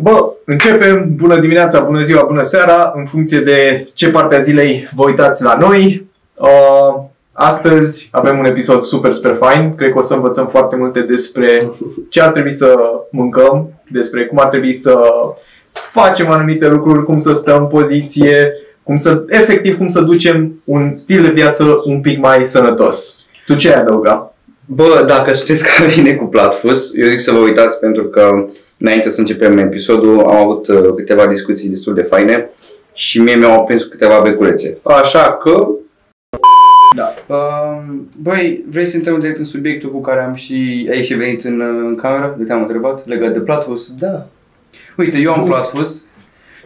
Bă, începem. Bună dimineața, bună ziua, bună seara, în funcție de ce parte a zilei vă uitați la noi. Uh, astăzi avem un episod super, super fain. Cred că o să învățăm foarte multe despre ce ar trebui să mâncăm, despre cum ar trebui să facem anumite lucruri, cum să stăm în poziție, cum să, efectiv, cum să ducem un stil de viață un pic mai sănătos. Tu ce ai adăuga? Bă, dacă știți că vine cu Platfus, eu zic să vă uitați pentru că înainte să începem episodul am avut uh, câteva discuții destul de faine și mie mi-au prins câteva beculețe. Așa că... Da. Uh, băi, vrei să intrăm direct în subiectul cu care am și ai și venit în, uh, în cameră? De te-am întrebat legat de Platfus. Da. Uite, eu am Platfus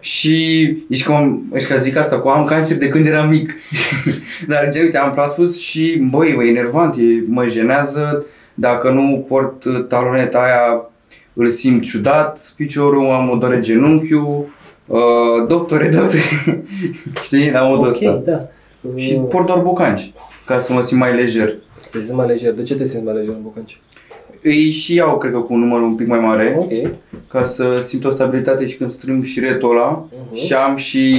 și ești că, am, ești că zic asta cu am cancer de când eram mic. Dar ce uite, am Platfus și băi, e enervant, e, mă jenează. Dacă nu port uh, taloneta aia, îl simt ciudat, piciorul, am o doare genunchiul. Uh, doctore, doctore, știi, la modul Ok, ăsta. da. Și port doar bucanci, ca să mă simt mai lejer. Să simți mai lejer. De ce te simți mai lejer în bucanci? Îi și iau, cred că, cu un număr un pic mai mare. Ok. ca să simt o stabilitate și când strâng și retul ăla Mhm. și am și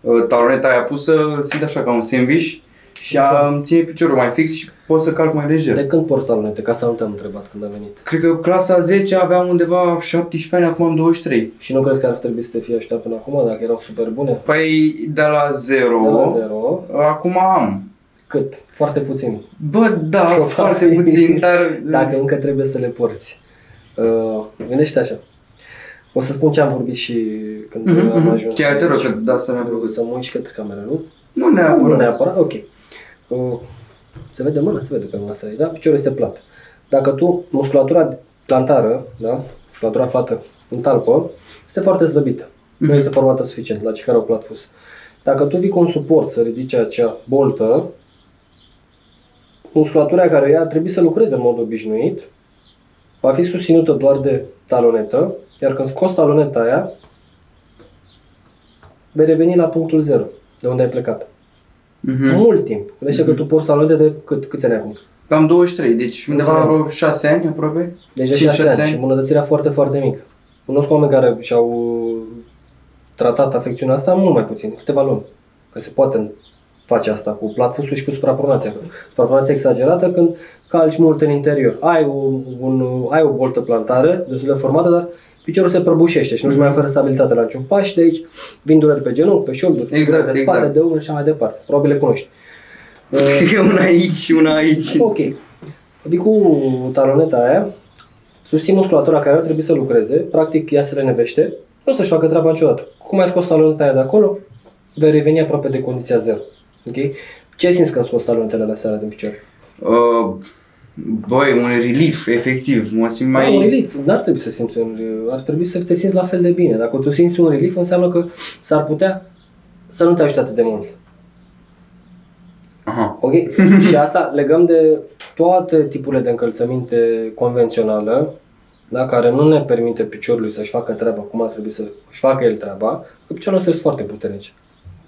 uh, taloneta aia pusă, îl simt așa ca un sandwich și am, îmi ține piciorul mai fix și pot să calc mai lejer. De când porți salonete? Ca asta nu te-am întrebat când am venit. Cred că clasa 10 aveam undeva 17 ani, acum am 23. Și nu crezi că ar trebui să te fie așteptat până acum, dacă erau super bune? Păi de la 0, De la zero. acum am. Cât? Foarte puțin. Bă, da, Probabil. foarte puțin, dar... Dacă încă trebuie să le porți. Uh, gândește așa. O să spun ce am vorbit și când Mhm, am mhm. ajuns. Chiar te rog, aici. că de asta mi-a plăcut. Să mă uit și către cameră, nu? Nu neapărat. Nu neapărat, ok. Uh, se vede mâna, se vede pe masa aici, da? Piciorul este plat. Dacă tu, musculatura plantară, da? Musculatura plată în talpă, este foarte slăbită. Nu Mhm. este formată suficient la cei care au platfus. Dacă tu vii cu un suport să ridici acea boltă, musculatura care ea trebuie să lucreze în mod obișnuit, va fi susținută doar de talonetă, iar când scoți taloneta aia, vei reveni la punctul zero, de unde ai plecat. Mhm. Mult timp. Gândește că tu porți salonete de cât, câți ani acum? Am 23, deci undeva la vreo 6 ani aproape. Deci de 5-6 6 ani ani. și îmbunătățirea foarte, foarte mică. Cunosc oameni care și-au tratat afecțiunea asta mult mai puțin, câteva luni. Că se poate face asta cu platfusul și cu suprapronația. Suprapronația exagerată când calci mult în interior. Ai, un, un, ai o boltă plantară destul de formată, dar piciorul se prăbușește și nu-ți mai oferă stabilitate la niciun pas și de aici vin dureri pe genunchi, pe șolduri, Exact, dureri de spate, exact. de umăr și așa mai departe. Probabil le cunoști. una aici și una aici. Ok. Vii cu taloneta aia, susții musculatura care ar trebui să lucreze, practic ea se renevește, nu o să-și facă treaba niciodată. Cum ai scos taloneta aia de acolo, vei reveni aproape de condiția zero. Ok? Ce simți când scoți talonetele la seara din picior? Uh, băi, un relief, efectiv. Mă simt Mai... mai... Un relief, n-ar trebui să simți un ar trebui să te simți la fel de bine. Dacă tu simți un relief, înseamnă că s-ar putea să nu te ajute atât de mult. Aha. Ok? și asta legăm de toate tipurile de încălțăminte convențională, da, care nu ne permite piciorului să-și facă treaba cum ar trebui să-și facă el treaba, că piciorul ăsta este foarte puternic.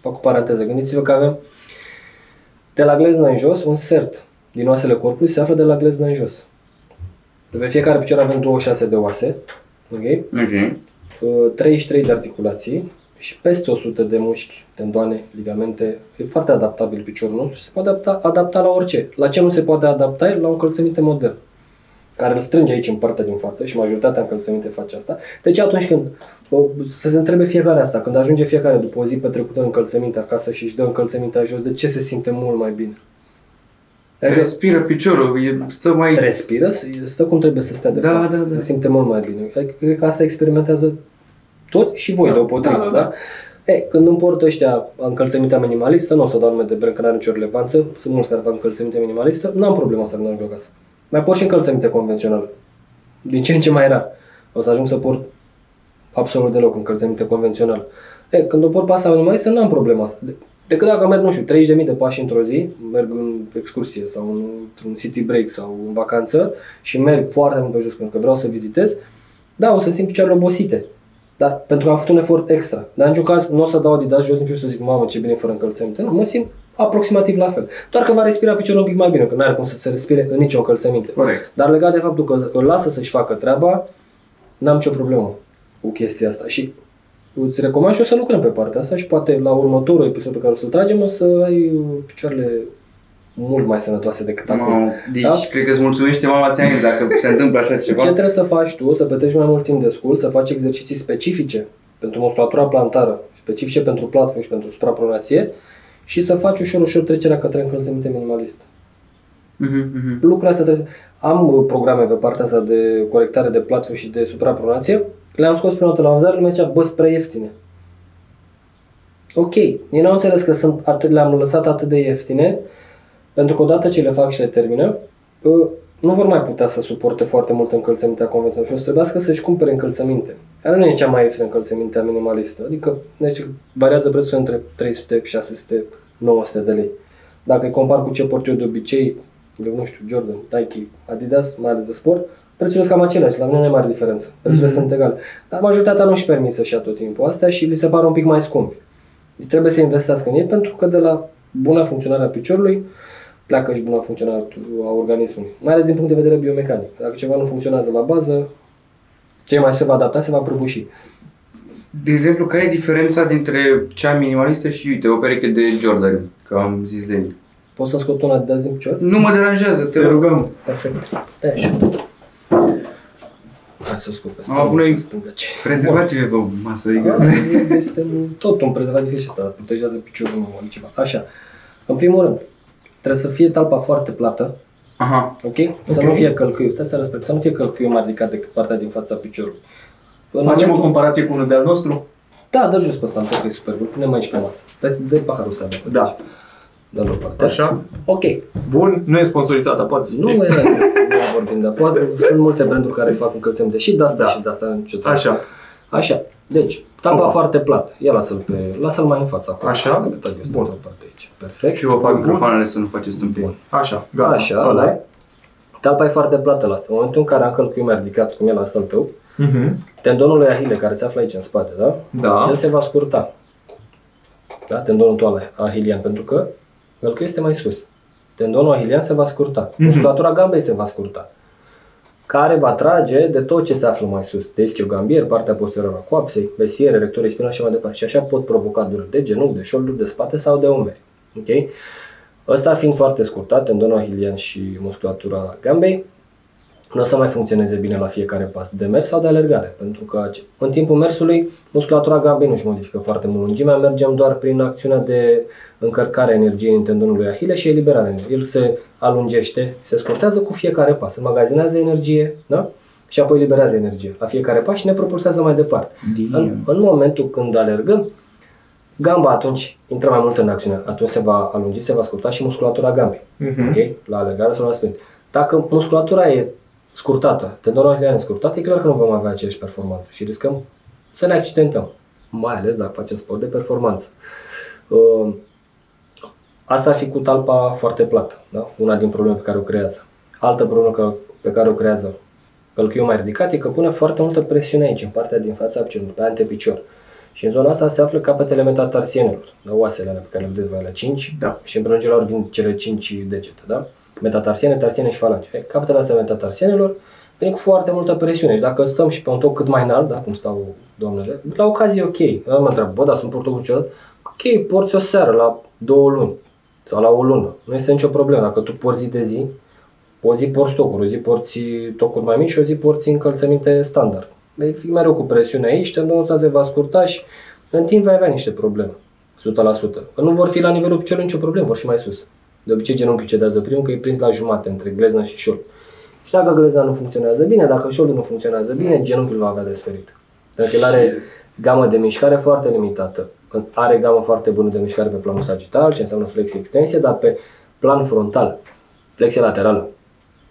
Fac o paranteză. Gândiți-vă că avem de la gleznă în jos, un sfert din oasele corpului se află de la gleznă în jos. De pe fiecare picior avem 26 de oase, ok? Ok. Uh, 33 de articulații și peste 100 de mușchi, tendoane, ligamente. E foarte adaptabil piciorul nostru și se poate adapta, adapta la orice. La ce nu se poate adapta? E La un încălțăminte modern care îl strânge aici în partea din față și majoritatea încălțăminte face asta. Deci atunci când o, să se întrebe fiecare asta, când ajunge fiecare după o zi petrecută în încălțăminte acasă și își dă încălțămintea jos, de ce se simte mult mai bine? Adică Respiră piciorul, e, stă mai... respiră, stă cum trebuie să stea de Da, fapt, da, da. se simte mult mai bine. Adică cred că asta experimentează tot și voi Da, deopotrivă, da, da, da, da? da? E, când împort ăștia încălțămintea minimalistă, nu o să dau nume de brand, că n-are nicio relevanță, sunt mulți care fac încălțăminte minimalistă, nu am problema asta când ajung acasă. Mai port și încălțăminte convențională. Din ce în ce mai rar. O să ajung să port absolut deloc încălțăminte convențională. E, când o port pe asta minimalistă, nu am problema asta. De- Decât dacă merg, nu știu, 30.000 de pași într-o zi, merg în excursie sau în- într-un city break sau în vacanță și merg foarte mult pe jos pentru că vreau să vizitez, da, o să simt picioarele obosite. Dar pentru că am făcut un efort extra. Dar în niciun caz nu o să dau Adidas jos, nici să zic, mamă, ce bine fără încălțăminte. Nu, mă simt aproximativ la fel. Doar că va respira piciorul un pic mai bine, că nu are cum să se respire în nicio încălțăminte. Corect. Dar legat de faptul că îl lasă să-și facă treaba, n-am nicio problemă. cu chestia asta și îți recomand și eu să lucrăm pe partea asta și poate la următorul episod pe care o să-l tragem o să ai picioarele mult mai sănătoase decât acum. Mamă, deci Da? cred că îți mulțumește mama ți dacă se întâmplă așa Ce ceva. trebuie să faci tu? Să petreci mai mult timp de scul, să faci exerciții specifice pentru musculatura plantară, specifice pentru platform și pentru suprapronație și să faci ușor, ușor trecerea către încălzăminte minimalistă. Mhm, mhm. Lucrurile astea trebuie... Am uh, programe pe partea asta de corectare de platform și de suprapronație. Le-am scos prima dată la vânzare, lumea zicea, bă, spre ieftine. Ok, ei n-au înțeles că sunt atât, le-am lăsat atât de ieftine, pentru că odată ce le fac și le termină, uh, nu vor mai putea să suporte foarte mult încălțămintea convențională și o să trebuiască să-și cumpere încălțăminte. Care nu e cea mai ieftină încălțăminte minimalistă. Adică, deci, variază prețul între 300, 600, 900 de lei. Dacă îi compar cu ce port eu de obicei, eu nu știu, Jordan, Nike, Adidas, mai ales de sport, prețurile sunt cam aceleași, la mine nu e mare diferență. Prețurile sunt egale. Dar majoritatea nu își permit să-și ia tot timpul astea și li se pare un pic mai scumpi. Deci trebuie să investească în ei pentru că de la buna funcționare a piciorului pleacă și buna funcționare a organismului. Mai ales din punct de vedere biomecanic. Dacă ceva nu funcționează la bază, ce mai se va adapta, se va prăbuși. De exemplu, care e diferența dintre cea minimalistă și, uite, o pereche de Jordan, că am zis de ei? Poți să scot una de azi din picior? Nu mă deranjează, te Te rog. rugăm. Perfect. Da, așa. Hai să scot pe Am avut noi stânga. Ce? Prezervative pe masă, Ah, adică. Este un- tot un prezervativ și ăsta, dar protejează piciorul meu altceva. Așa. În primul rând, trebuie să fie talpa foarte plată, Aha. ok? Să Ok. nu fie călcâiul, stai să respect, să nu fie călcâiul mai ridicat decât partea din fața piciorului. În Facem o momentul- comparație cu unul de-al nostru? Da, dă jos pe ăsta, că e super bun. Punem aici pe masă. Dai dă paharul ăsta de Da. Dă-l o parte. Așa. Ok. Bun, nu e sponsorizată, poate să Nu fie. e, nu vorbim de poate, sunt multe branduri care fac încălțăminte și de asta Da. și de asta nicio treabă. Așa. Așa. Deci, talpa Opa. foarte plat. Ia lasă-l pe, lasă-l mai în față acolo. Așa. Dacă tot eu stau Bun. pe partea aici. Perfect. Și eu fac Bun. microfoanele să nu faceți tâmpiri. Bun. Așa, gata. Așa, ăla e. Talpa e foarte plată la asta. În momentul în care am călcâiul mai ridicat, cum e la asta al tău, Mhm. tendonul lui Ahile, care se află aici în spate, da? Da. El se va scurta. Da? Tendonul tău ahilian, pentru că călcâiul este mai sus. Tendonul ahilian se va scurta. Mhm. Musculatura gambei se va scurta. Care va trage de tot ce se află mai sus. De ischiogambier, partea posterioară a coapsei, vesiere, rectorii spinal și mai departe. Și așa pot provoca dureri de genunchi, de șolduri, de spate sau de umeri. Ok? Ăsta fiind foarte scurtat, tendonul ahilian și musculatura gambei, nu o să mai funcționeze bine la fiecare pas de mers sau de alergare, pentru că în timpul mersului musculatura gambei nu își modifică foarte mult lungimea, mergem doar prin acțiunea de încărcare a energiei în tendonul lui Ahile și eliberarea energiei. El se alungește, se scurtează cu fiecare pas, înmagazinează energie, da? Și apoi eliberează energie la fiecare pas și ne propulsează mai departe. În, în momentul când alergăm, gamba atunci intră mai mult în acțiune, atunci se va alungi, se va scurta și musculatura gambei. Mhm. Ok? La alergare sau la sprint. Dacă musculatura e scurtată, tendonul ahilian e scurtat, e clar că nu vom avea aceeași performanță și riscăm să ne accidentăm, mai ales dacă facem sport de performanță. Uh, Asta ar fi cu talpa foarte plată, da? una din problemele pe care o creează. Altă problemă că- pe care o creează călcâiul mai ridicat e că pune foarte multă presiune aici, în partea din fața piciorului, pe antepicior. Și în zona asta se află capetele metatarsienelor, da? oasele alea pe care le vedeți voi alea 5 Da. și în brângelor vin cele 5 degete, da? Metatarsiene, tarsiene și falange. E, Capetele astea metatarsienelor vin cu foarte multă presiune și dacă stăm și pe un toc cât mai înalt, da, cum stau doamnele, la ocazie e ok. Eu mă întreb, bă, dar sunt port tocul celălalt? Ok, porți o seară la două luni sau la o lună. Nu este nicio problemă. Dacă tu porți zi de zi, o zi porți tocuri, o zi porți tocuri mai mici și o zi porți încălțăminte standard. Vei fi mereu cu presiune aici, tendonul ăsta se va scurta și în timp vei avea niște probleme. 100%. Nu vor fi la nivelul piciorului nicio problemă, vor fi mai sus. De obicei genunchiul cedează primul că e prins la jumate între gleznă și șold. Și dacă glezna nu funcționează bine, dacă șoldul nu funcționează bine, genunchiul va avea de sferit. Pentru că el are gamă de mișcare foarte limitată. Are gamă foarte bună de mișcare pe planul sagital, ce înseamnă flexie-extensie, dar pe plan frontal, flexie laterală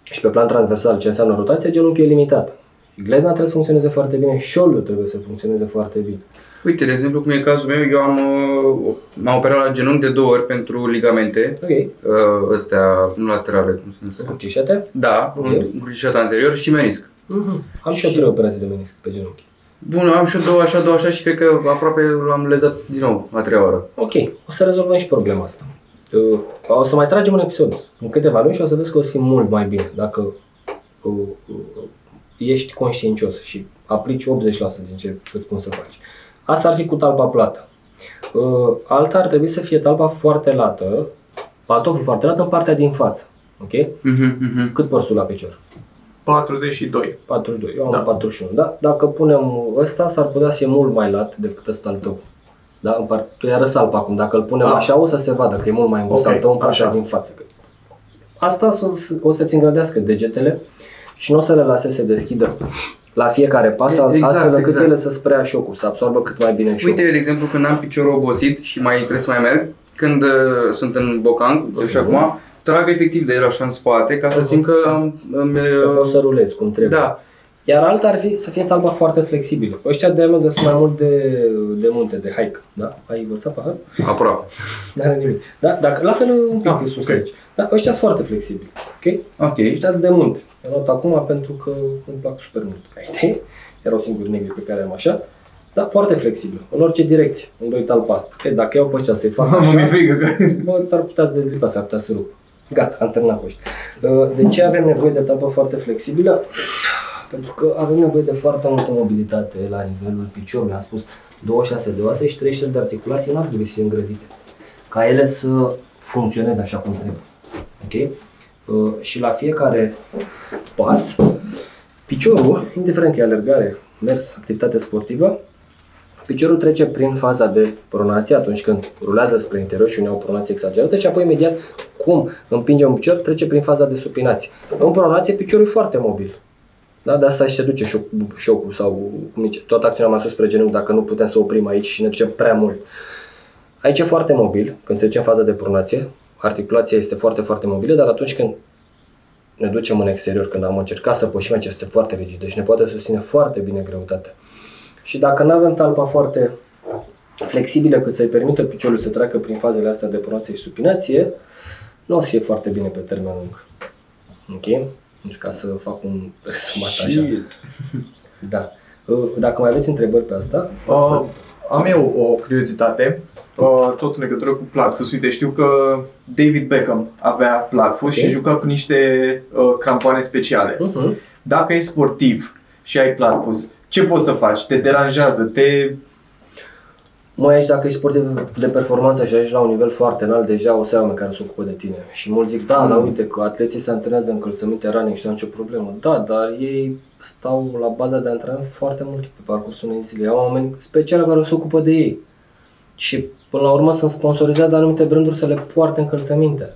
și pe plan transversal, ce înseamnă rotație, genunchiul e limitat. Glezna trebuie să funcționeze foarte bine, șoldul trebuie să funcționeze foarte bine. Uite, de exemplu, cum e cazul meu, eu am, uh, m-am operat la genunchi de două ori pentru ligamente, Ok, uh, astea, nu laterale, cum se numesc? crucișate? Da, Ok. un crucișat anterior și menisc. Mm-hmm. Am și eu trei operații de menisc pe genunchi. Bun, am și eu două așa, două așa și cred că aproape l-am lezat din nou a treia oară. Ok, o să rezolvăm și problema asta. Uh, O să mai tragem un episod în câteva luni și o să vezi că o să fii mult mai bine dacă uh, uh, ești conștiincios și aplici 80% din ce îți spun să faci. Asta ar fi cu talpa plată. Uh, Alta ar trebui să fie talpa foarte lată, pantoful foarte lat în partea din față. Ok? Mhm, mhm. Cât porți tu la picior? 42. 42, eu am Da. 41. Da? Dacă punem ăsta, s-ar putea să fie mult mai lat decât ăsta al tău. Da? În part, tu i-arăți alb acum. Dacă îl punem Ah. așa, o să se vadă că e mult mai îngust Ok, al tău în partea așa. din față. Asta o să- o să-ți îngrădească degetele și nu o să le lase să se deschidă la fiecare pas, E- exact, astfel încât exact. ele să sprea șocul, să absorbă cât mai bine șocul. Uite, eu, de exemplu, când am piciorul obosit și mai trebuie să mai merg, când uh, sunt în bocanc, uite și Mhm. acum, trag efectiv de el așa în spate ca să Mhm. simt că am... îmi, Că poți să rulezi cum trebuie. da, Iar alta ar fi să fie talba foarte flexibilă. Ăștia de mega sunt mai mult de, de munte, de hike. Da? Ai vărsat pahar? aproape. N-are nimic. Da? Dacă, lasă-l un pic Ah, sus ok. aici. Da? Ăștia sunt foarte flexibili. Ok? Ok. Ăștia sunt de munte. Eu not acum pentru că îmi plac super mult. Ca idee. Erau singuri negri pe care am așa. Da, foarte flexibil. În orice direcție. În doi talpa asta. E, dacă iau pe ăștia să-i fac Mă, mi-e așa, frică că... bă, s-ar putea să dezlipa, s-ar putea să rup. Gata, am terminat cu ăștia. Uh, De ce avem nevoie de talpă foarte flexibilă? Pentru că avem nevoie de foarte multă mobilitate la nivelul piciorului. Am spus 26 de oase și 30 de articulații n-ar trebui să fie îngrădite. Ca ele să funcționeze așa cum trebuie. Ok? Uh, Și la fiecare pas, piciorul, indiferent că e alergare, mers, activitate sportivă, Piciorul trece prin faza de pronație atunci când rulează spre interior și unde au pronație exagerată și apoi imediat cum împinge un picior trece prin faza de supinație. În pronație piciorul e foarte mobil. Da? De asta și se duce șoc, șocul sau cum zice, toată acțiunea mai sus spre genunchi dacă nu putem să oprim aici și ne ducem prea mult. Aici e foarte mobil, când se duce în faza de pronație, articulația este foarte, foarte mobilă, dar atunci când ne ducem în exterior, când am încercat să pășim aici, este foarte rigidă și ne poate susține foarte bine greutatea. Și dacă nu avem talpa foarte flexibilă cât să-i permită piciorului să treacă prin fazele astea de pronație și supinație, nu o să fie foarte bine pe termen lung. Ok? Deci ca să fac un rezumat așa. Shit. Da. Uh, Dacă mai aveți întrebări pe asta, Uh, am eu o curiozitate, uh, tot în legătură cu platfus. Uite, știu că David Beckham avea platfus Ok. și juca cu niște uh, crampoane speciale. uh-huh. Dacă ești sportiv și ai platfus, ce poți să faci? Te deranjează? Te... Mai aici, dacă ești sportiv de performanță și ajungi la un nivel foarte înalt, deja o să ai oameni care se ocupă de tine. Și mulți zic, da, dar uite că atleții se antrenează în încălțăminte running și nu au nicio problemă. Da, dar ei stau la baza de antrenament foarte mult timp pe parcursul unei zile. Au oameni speciali care se ocupă de ei. Și până la urmă sunt sponsorizați de anumite branduri să le poarte încălțăminte.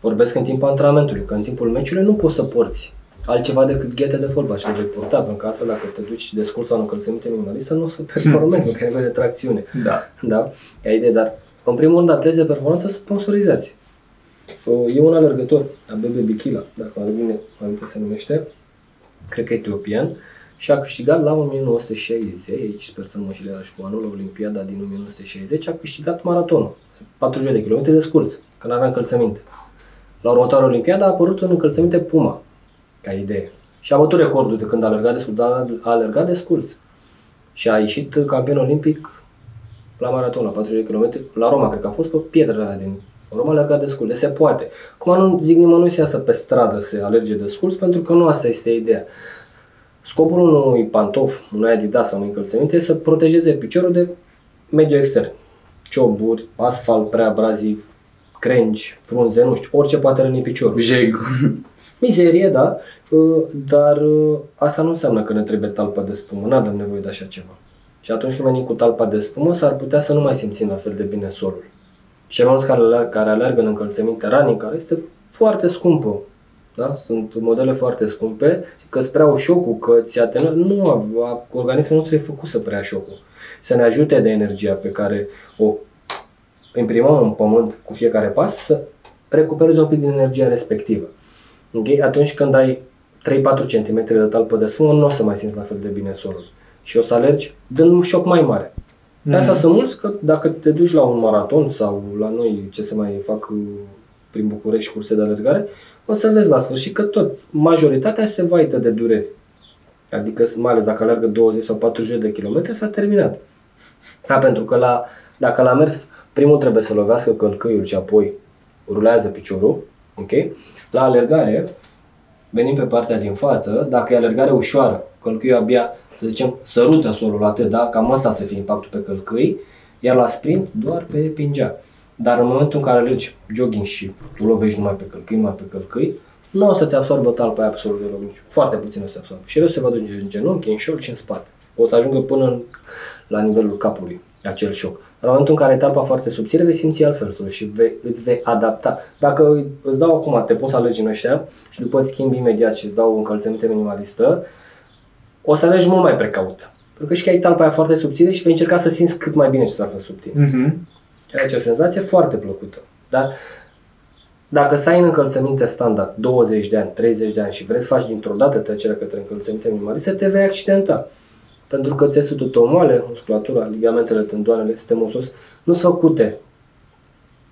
Vorbesc în timpul antrenamentului, că în timpul meciului nu poți să porți altceva decât ghete de fotbal și le vei purta, pentru că altfel dacă te duci de scurt sau în încălțăminte minimalistă nu o să performezi, pentru că ai nevoie de tracțiune. Da. Da? E idee, dar în primul rând atleți de performanță sunt sponsorizați. Uh, E un alergător, Abebe Bikila, dacă mă aduc bine aminte se numește, cred că etiopian, și a câștigat la 1960, sper să nu mă știu iarăși cu anul, la Olimpiada din 1960, a câștigat maratonul, 40 de km de scurți, că nu avea încălțăminte. La următoarea Olimpiadă a apărut în încălțăminte Puma, ca idee. Și a bătut recordul de când a alergat de scurt, dar a alergat de scurți. Și a ieșit campion olimpic la maraton, la 40 de km, la Roma, cred că a fost pe pietrele alea din Roma, a alergat de scurt. Deci se poate. Cum nu zic nimănui să iasă pe stradă să alerge de scurt, pentru că nu asta este ideea. Scopul unui pantof, unui Adidas sau unui încălțăminte este să protejeze piciorul de mediul extern. Cioburi, asfalt prea abraziv, crengi, frunze, nu știu, orice poate răni piciorul. Jeg. Mizerie, da, uh, dar uh, asta nu înseamnă că ne trebuie talpă de spumă, nu avem nevoie de așa ceva. Și atunci când venim cu talpa de spumă, s-ar putea să nu mai simțim la fel de bine solul. Și mai mulți care, alerg, care alergă în încălțăminte running, care este foarte scumpă. Da? Sunt modele foarte scumpe, că îți preau șocul, că ți atenuează. Nu, a- a- organismul nostru e făcut să preia șocul. Să ne ajute de energia pe care o imprimăm în pământ cu fiecare pas să recuperezi un pic din energia respectivă. Ok? Atunci când ai 3-4 cm de talpă de sfumă, nu o să mai simți la fel de bine solul. Și o să alergi dând un șoc mai mare. De asta sunt mulți că dacă te duci la un maraton sau la noi ce se mai fac uh, prin București curse de alergare, o să vezi la sfârșit că tot, majoritatea se vaită de dureri. Adică mai ales dacă alergă 20 sau 40 de kilometri, s-a terminat. Da, pentru că la, dacă l-a mers, primul trebuie să lovească călcâiul și apoi rulează piciorul, ok? La alergare, venim pe partea din față, dacă e alergare ușoară, călcâiul abia, să zicem, sărută solul atât, da? Cam asta să fie impactul pe călcâi, iar la sprint doar pe pingea. Dar în momentul în care alergi jogging și tu lovești numai pe călcâi, numai pe călcâi, nu o să-ți absorbă talpa aia absolut deloc, nici foarte puțin o să absorbă. Și el se va duce în genunchi, în șold și în spate. O să ajungă până în, la nivelul capului acel șoc. Dar în momentul în care ai talpa foarte subțire, vei simți altfel sul și vei, îți vei adapta. Dacă îți dau acum, te poți alegi în ăștia și după îți schimbi imediat și îți dau o încălțăminte minimalistă, o să alegi mult mai precaut. Pentru că și că ai talpa aia foarte subțire și vei încerca să simți cât mai bine ce s-a făcut sub tine. Mhm. Ceea ce e o senzație foarte plăcută. Dar dacă stai în încălțăminte standard 20 de ani, 30 de ani și vrei să faci dintr-o dată trecerea către încălțăminte minimalistă, te vei accidenta. Pentru că țesutul tău moale, musculatura, ligamentele, tendoanele, sistemul sus, nu sunt făcute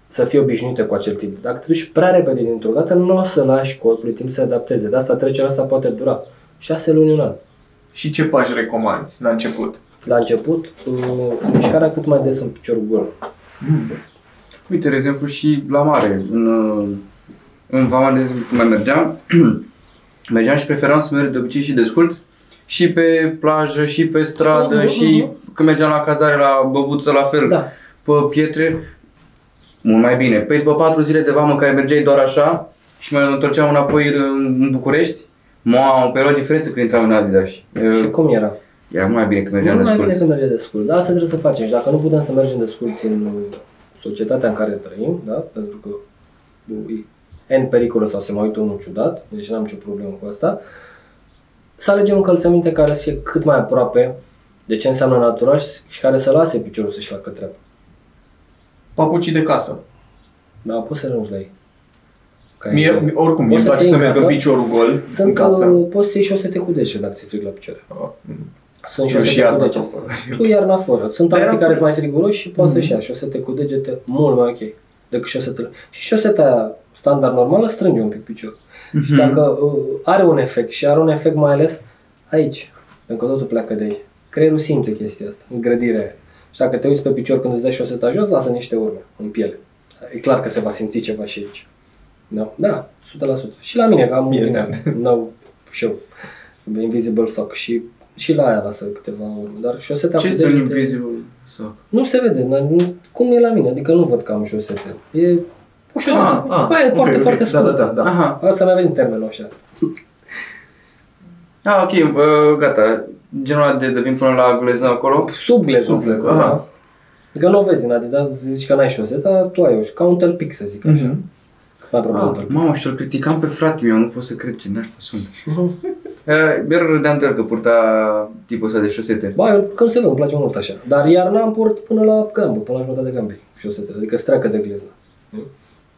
să fie obișnuite cu acel tip. Dacă te duci prea repede dintr-o dată, nu o să lași corpului timp să se adapteze. De asta trecerea asta poate dura 6 luni, un an. Și ce pași recomanzi la început? La început, uh, mișcarea cât mai des în piciorul gol. Uite, de exemplu, și la mare, în, uh, în vama de cum mai mergeam, mergeam și preferam să merg de obicei și desculț, și pe plajă, și pe stradă, Mhm, și mhm. când mergeam la cazare, la băbuță, la fel, Da. pe pietre, mult mai bine. Păi după patru zile de vamă în care mergeai doar așa și mă întorceam înapoi în în București, Mamă, pe era o diferență când intram în Adidas. Și E- cum era? Era mult mai bine când mergeam Mult mai bine desculț. să merge desculț. Dar asta trebuie să facem. Și dacă nu putem să mergem desculți în societatea în care trăim, da? pentru că e N pericolă sau se mai uită unul ciudat, deci n-am nicio problemă cu asta, să alegem încălțăminte care să fie cât mai aproape de ce înseamnă natural și care să lase piciorul să-și facă treaba. Papucii de casă. Da, poți să renunți la ei. Ca Mie, idee. oricum, mie Poți îmi place ții să în merg casă. în piciorul gol în Sunt, casă. uh, poți să iei șosete cu dece dacă ți-e frig la picioare. Ah, Sunt Eu și șosete cu iarna dece. tot fără. Tu iarna fără. Sunt Dar alții era care cu- sunt mai friguroși și poți Mhm. să-și ia șosete cu degete mult mai ok decât șosetele. Și șoseta aia standard normală strânge un pic piciorul. Și dacă uh, are un efect și are un efect mai ales aici, pentru că totul pleacă de aici. Creierul simte chestia asta, îngrădirea aia. Și dacă te uiți pe picior când îți dai șoseta jos, lasă niște urme în piele. E clar că se va simți ceva și aici. Da, da 100%. Și la mine, că am Mie un se- nou show, Invisible Sock și și la aia lasă câteva urme, dar șoseta Ce cu este un degete- invisible sock? Nu se vede, n- nu- cum e la mine, adică nu văd că am șosete. E o șosetă, Ah, ah, aia e ok, foarte, ok. foarte Da, da, scurtă. da, da. Aha. Asta mi-a venit termenul așa. Ah, ok, bă, gata. Genul ăla de, de vin până la glezna acolo. Sub glezul, Sub glezul, da. aha. Că nu o vezi în Adidas, zici că n-ai șosete, dar tu ai o, ca un tălpic să zic așa. Mhm. Mai aproape de un Ah, tălpic. mamă, și îl criticam pe frate meu, nu pot să cred ce nașpa sunt. Mhm. Uh, Iar râdeam de el că purta tipul ăsta de șosete. Ba, eu, că nu se vede, îmi place mult așa. Dar iarna am port până la gambă, până la jumătate de gambe șosetele, adică streacă de glezna.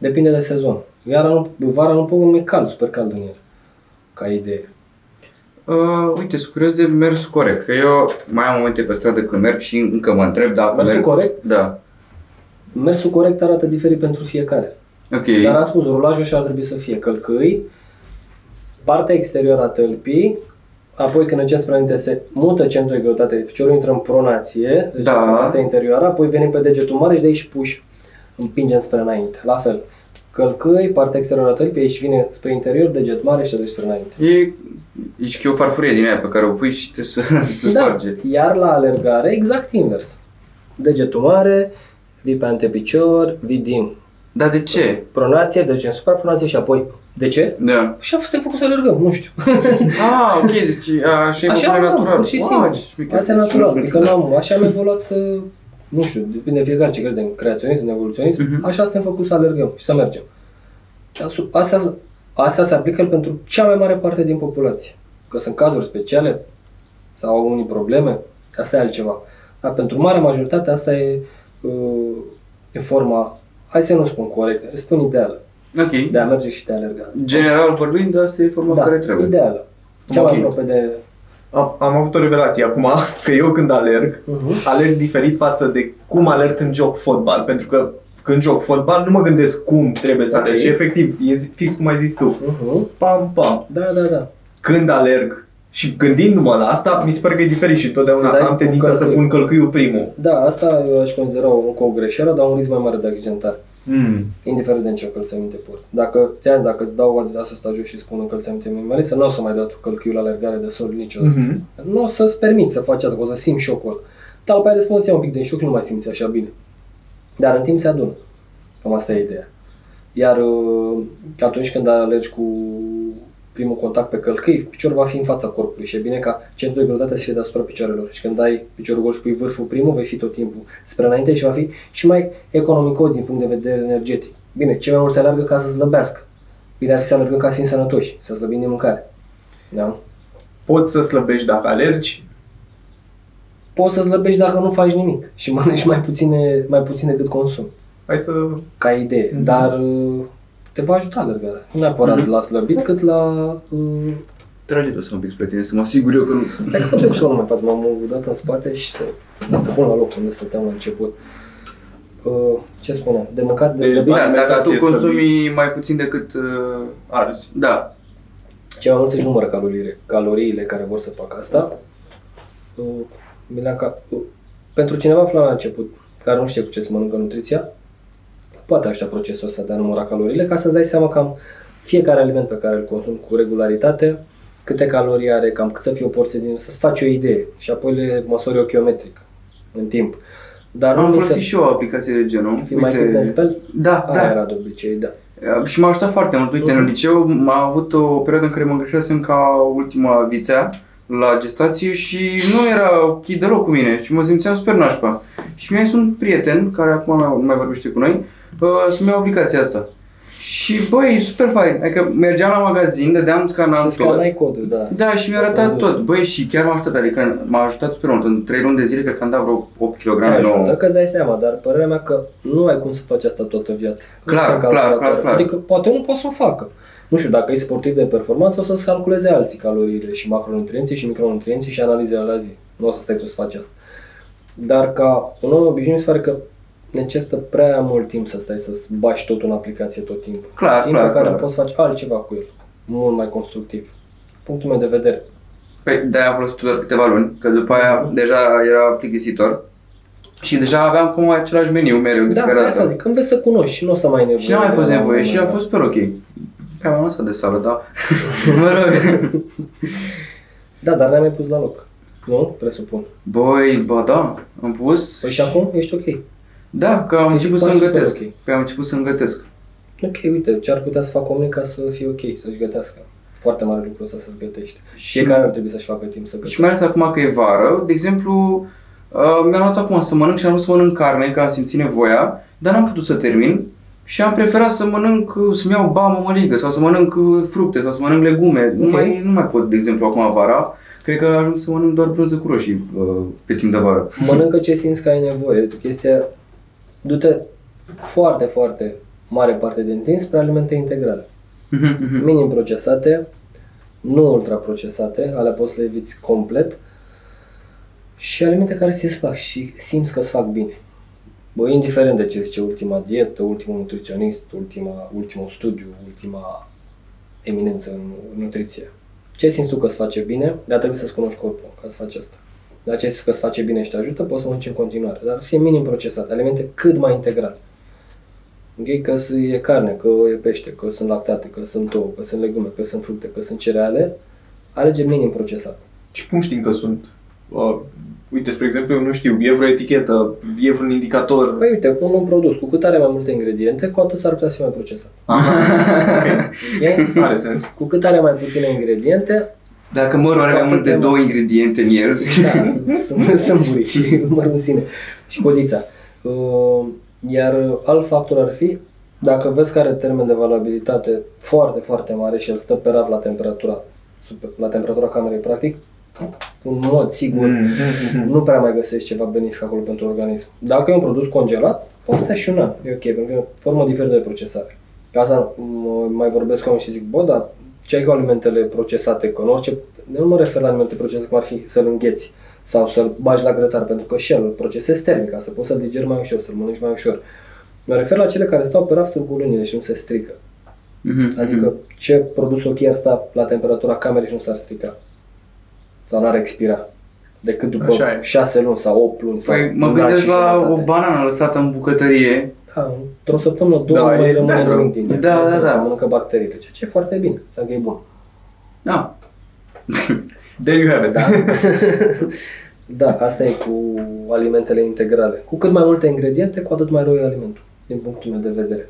Depinde de sezon. Iarna nu, vara nu pot, mi-e cald, super cald în el. Ca idee. Uh, uite, sunt curios de mersul corect, că eu mai am momente pe stradă când merg și încă mă întreb dacă Mersul merg... corect? Da. Mersul corect arată diferit pentru fiecare. Ok. Dar am spus, rulajul și ar trebui să fie călcâi, partea exterioară a tălpii, apoi când încep spre înainte se mută centrul de greutate, piciorul intră în pronație, deci Da. da. partea interioară, apoi venim pe degetul mare și de aici puși, împingem spre înainte. La fel, călcâi, partea exterioară a tălpii, aici vine spre interior, deget mare și te duci spre înainte. E, ești că e o farfurie din aia pe care o pui și te să, să sparge. Da, iar la alergare, exact invers. Degetul mare, vii pe antepicior, vii din Dar de ce? pronație, deci în suprapronație și apoi, de ce? Da. Și a fost făcut să alergăm, nu știu. Ah, ok, deci a, așa e Așa așa am, natural. pur și Wow, simplu. ce șmecher. Asta e Sună- natural. sună Adică ciudat. n-am, așa am evoluat să, nu știu, depinde de fiecare ce crede în creaționism, în evoluționism, Mhm. așa suntem făcut să alergăm și să mergem. Asu- Asta, asta se aplică pentru cea mai mare parte din populație. Că sunt cazuri speciale sau au unii probleme, asta e altceva. Dar pentru marea majoritate asta e, uh, e forma, hai să nu spun corectă, spun ideală, Ok. de a merge și de a alerga. General vorbind, asta e forma da, care trebuie. ideală. Cea mai Ok. aproape de... Am, am avut o revelație acum că eu când alerg, Uh-huh. alerg diferit față de cum alerg când joc fotbal. Pentru că când joc fotbal nu mă gândesc cum trebuie să Ok. alergi. Efectiv, e zi- fix cum ai zis tu. Uh-huh. Pam, pam. Da, da, da. Când alerg și gândindu-mă la asta, mi se pare că e diferit și totdeauna Dai am cu tendința să călcâi. pun călcâiul primul. Da, asta eu aș considera o, încă o greșeală, dar un risc mai mare de accidentare. Mm. indiferent de în ce încălțăminte porți. Dacă, ți dacă îți dau Adidasul ăsta jos și spun încălțăminte minimalistă, nu o să mai dau tu călcâiul la alergare de sol niciodată. Mhm. Nu o să-ți permiți să faci asta, că o să simți șocul ăla. Dar după aia de spune un pic din șoc și nu mai simți așa bine. Dar în timp se adună. Cam asta e ideea. Iar uh, atunci când alergi cu primul contact pe călcâi, piciorul va fi în fața corpului și e bine ca centrul de greutate să fie deasupra picioarelor. Și când dai piciorul gol și pui vârful primul, vei fi tot timpul spre înainte și va fi și mai economicos din punct de vedere energetic. Bine, cei mai mulți alergă ca să slăbească. Bine ar fi să alergăm ca să fim sănătoși, să slăbim din mâncare. Da? Poți să slăbești dacă alergi, Poți să slăbești dacă nu faci nimic și mănânci mai puține, mai puțin decât consumi. hai să... ca idee, Mhm. dar uh, te va ajuta alergarea. Nu neapărat Mhm. la slăbit, cât la... Uh, Trage-te să un pic spre tine, să mă asigur eu că nu... dacă nu trebuie să o luăm mai față, m-am dat în spate și să să pun la loc unde stăteam la început. Uh, ce spuneam? De mâncat, de De slăbit? Da, dacă tu Alimentație consumi mai puțin decât... Uh, Arzi. da. Cei mai mulți își numără caloriile, caloriile care vor să facă asta. Uh, Milean, ca, uh, pentru cineva aflat la început, care nu știe cu ce să mănâncă nutriția, poate aștepta procesul ăsta de a număra caloriile ca să-ți dai seama cam fiecare aliment pe care îl consumi cu regularitate, câte calorii are, cam cât să fie o porție din, să-ți faci o idee și apoi le măsori ochiometric în timp. Dar Am nu mi folosit se... și eu o aplicație de genul. Fi mai fit în spell? Da, Aia da. era de obicei, da. Uh, Și m-a ajutat foarte mult. Uite, în liceu am avut o perioadă în care mă îngreșasem ca ultima vițea la gestație și nu era ok deloc cu mine și mă simțeam super nașpa. Și mi-a zis un prieten, care acum nu mai vorbește cu noi, uh, să-mi ia obligația asta. Și băi, super fain. Adică mergeam la magazin, dădeam, scanam Și tot. scanai codul, da. Da, și mi-a arătat Produs. tot. Băi, și chiar m-a ajutat, adică m-a ajutat super mult. În 3 luni de zile, cred că am dat vreo 8 kg. Te ajută 9. că îți dai seama, dar părerea mea că nu ai cum să faci asta toată viața. Clar, Nu ca clar, calculator. clar, clar. Adică poate nu poate să o facă. Nu știu, dacă e sportiv de performanță, o să-ți calculeze alții caloriile și macronutrienții și micronutrienții și analizele la zi. Nu o să stai tu să faci asta. Dar ca un om obișnuit, mi se pare că necesită prea mult timp să stai să-ți bași totul în aplicație tot timpul. Clar, timp clar, pe care clar. poți să faci altceva cu el. Mult mai constructiv. Punctul meu de vedere. Păi de-aia am folosit doar câteva luni, că după aia deja era plictisitor. Și deja aveam cum același meniu mereu de Da, fiecare asta dată. zic, înveți să cunoști și nu o să mai ai nevoie. Și n-a mai de fost la un nevoie moment și a dat. fost super ok. Pe am lăsat de sală, da. mă rog. Da, dar n-ai mai pus la loc. Nu? Presupun. Băi, ba da, am pus. Păi și acum ești ok. Da, că am Deci început pare să-mi super gătesc. ok. Păi am început să-mi gătesc. Ok, uite, ce ar putea să facă omul ca să fie ok, să-și gătească. Foarte mare lucru ăsta să-ți gătești. Și- Fiecare ar trebui să-și facă timp să Și gătească. mai ales acum că e vară, de exemplu, uh, mi-am luat acum să mănânc și am vrut să mănânc carne, că am simțit nevoia, dar n-am putut să termin. Și am preferat să mănânc, uh, să-mi iau bamă măligă sau să mănânc uh, fructe sau să mănânc legume. Nu, Ok. mai, nu mai pot, de exemplu, acum vara. Cred că ajung să mănânc doar brânză cu roșii uh, pe timp de vară. Mănâncă ce simți că ai nevoie. Chestia, du-te foarte, foarte mare parte din timp spre alimente integrale. Minim procesate, nu ultraprocesate, alea poți să le eviți complet și alimente care ți-ți plac și simți că îți fac bine. Bă, indiferent de ce zice ultima dietă, ultimul nutriționist, ultima, ultimul studiu, ultima eminență în nutriție. Ce simți tu că îți face bine, dar trebuie să-ți cunoști corpul ca să faci asta. Dacă ce simți că îți face bine și te ajută, poți să mănânci în continuare. Dar să fie minim procesate, alimente cât mai integrale. Ok? Că e carne, că e pește, că sunt lactate, că sunt ouă, că sunt legume, că sunt fructe, că sunt cereale, alege minim procesat. Și cum știm că sunt? Uh, uite, spre exemplu, eu nu știu, e vreo etichetă, e vreun indicator? Păi uite, un, un produs cu cât are mai multe ingrediente, cu atât s-ar putea să fie mai procesat. Ok? Are sens. Cu cât are mai puține ingrediente, Dacă mărul are mai mult de două ingrediente în el, da, sunt, sunt buric și mărul în sine și codița. Uh, Iar alt factor ar fi, dacă vezi că are termen de valabilitate foarte, foarte mare și el stă pe raft la temperatura, super, la temperatura camerei, practic, în mod sigur, Mm, mm, mm. nu prea mai găsești ceva benefic acolo pentru organism. Dacă e un produs congelat, poate sta și un an, e ok, pentru că e o formă diferită de procesare. Ca asta mă- mai vorbesc cu oameni și zic, bă, dar ce ai cu alimentele procesate, că în orice, nu mă refer la alimente procesate cum ar fi să-l îngheți sau să-l bagi la grătar, pentru că și el îl procesezi termic, ca să poți să-l digeri mai ușor, să-l mănânci mai ușor. Mă refer la cele care stau pe rafturi cu lunile și nu se strică. Mhm, Adică ce produs ok ar sta la temperatura camerei și nu s-ar strica. Sau n-ar expira. Decât după Așa e. 6 luni sau 8 luni. sau Păi mă un an gândesc și la jumătate. o banană lăsată în bucătărie Da, într-o săptămână, două, Da, nu mai e rămâne bad, nimic din el. Da, da, Se- da. Se mănâncă bacteriile, ceea ce e foarte bine, să că e bun. Da. There you have it. Da. da, asta e cu alimentele integrale. Cu cât mai multe ingrediente, cu atât mai rău e alimentul, din punctul meu de vedere.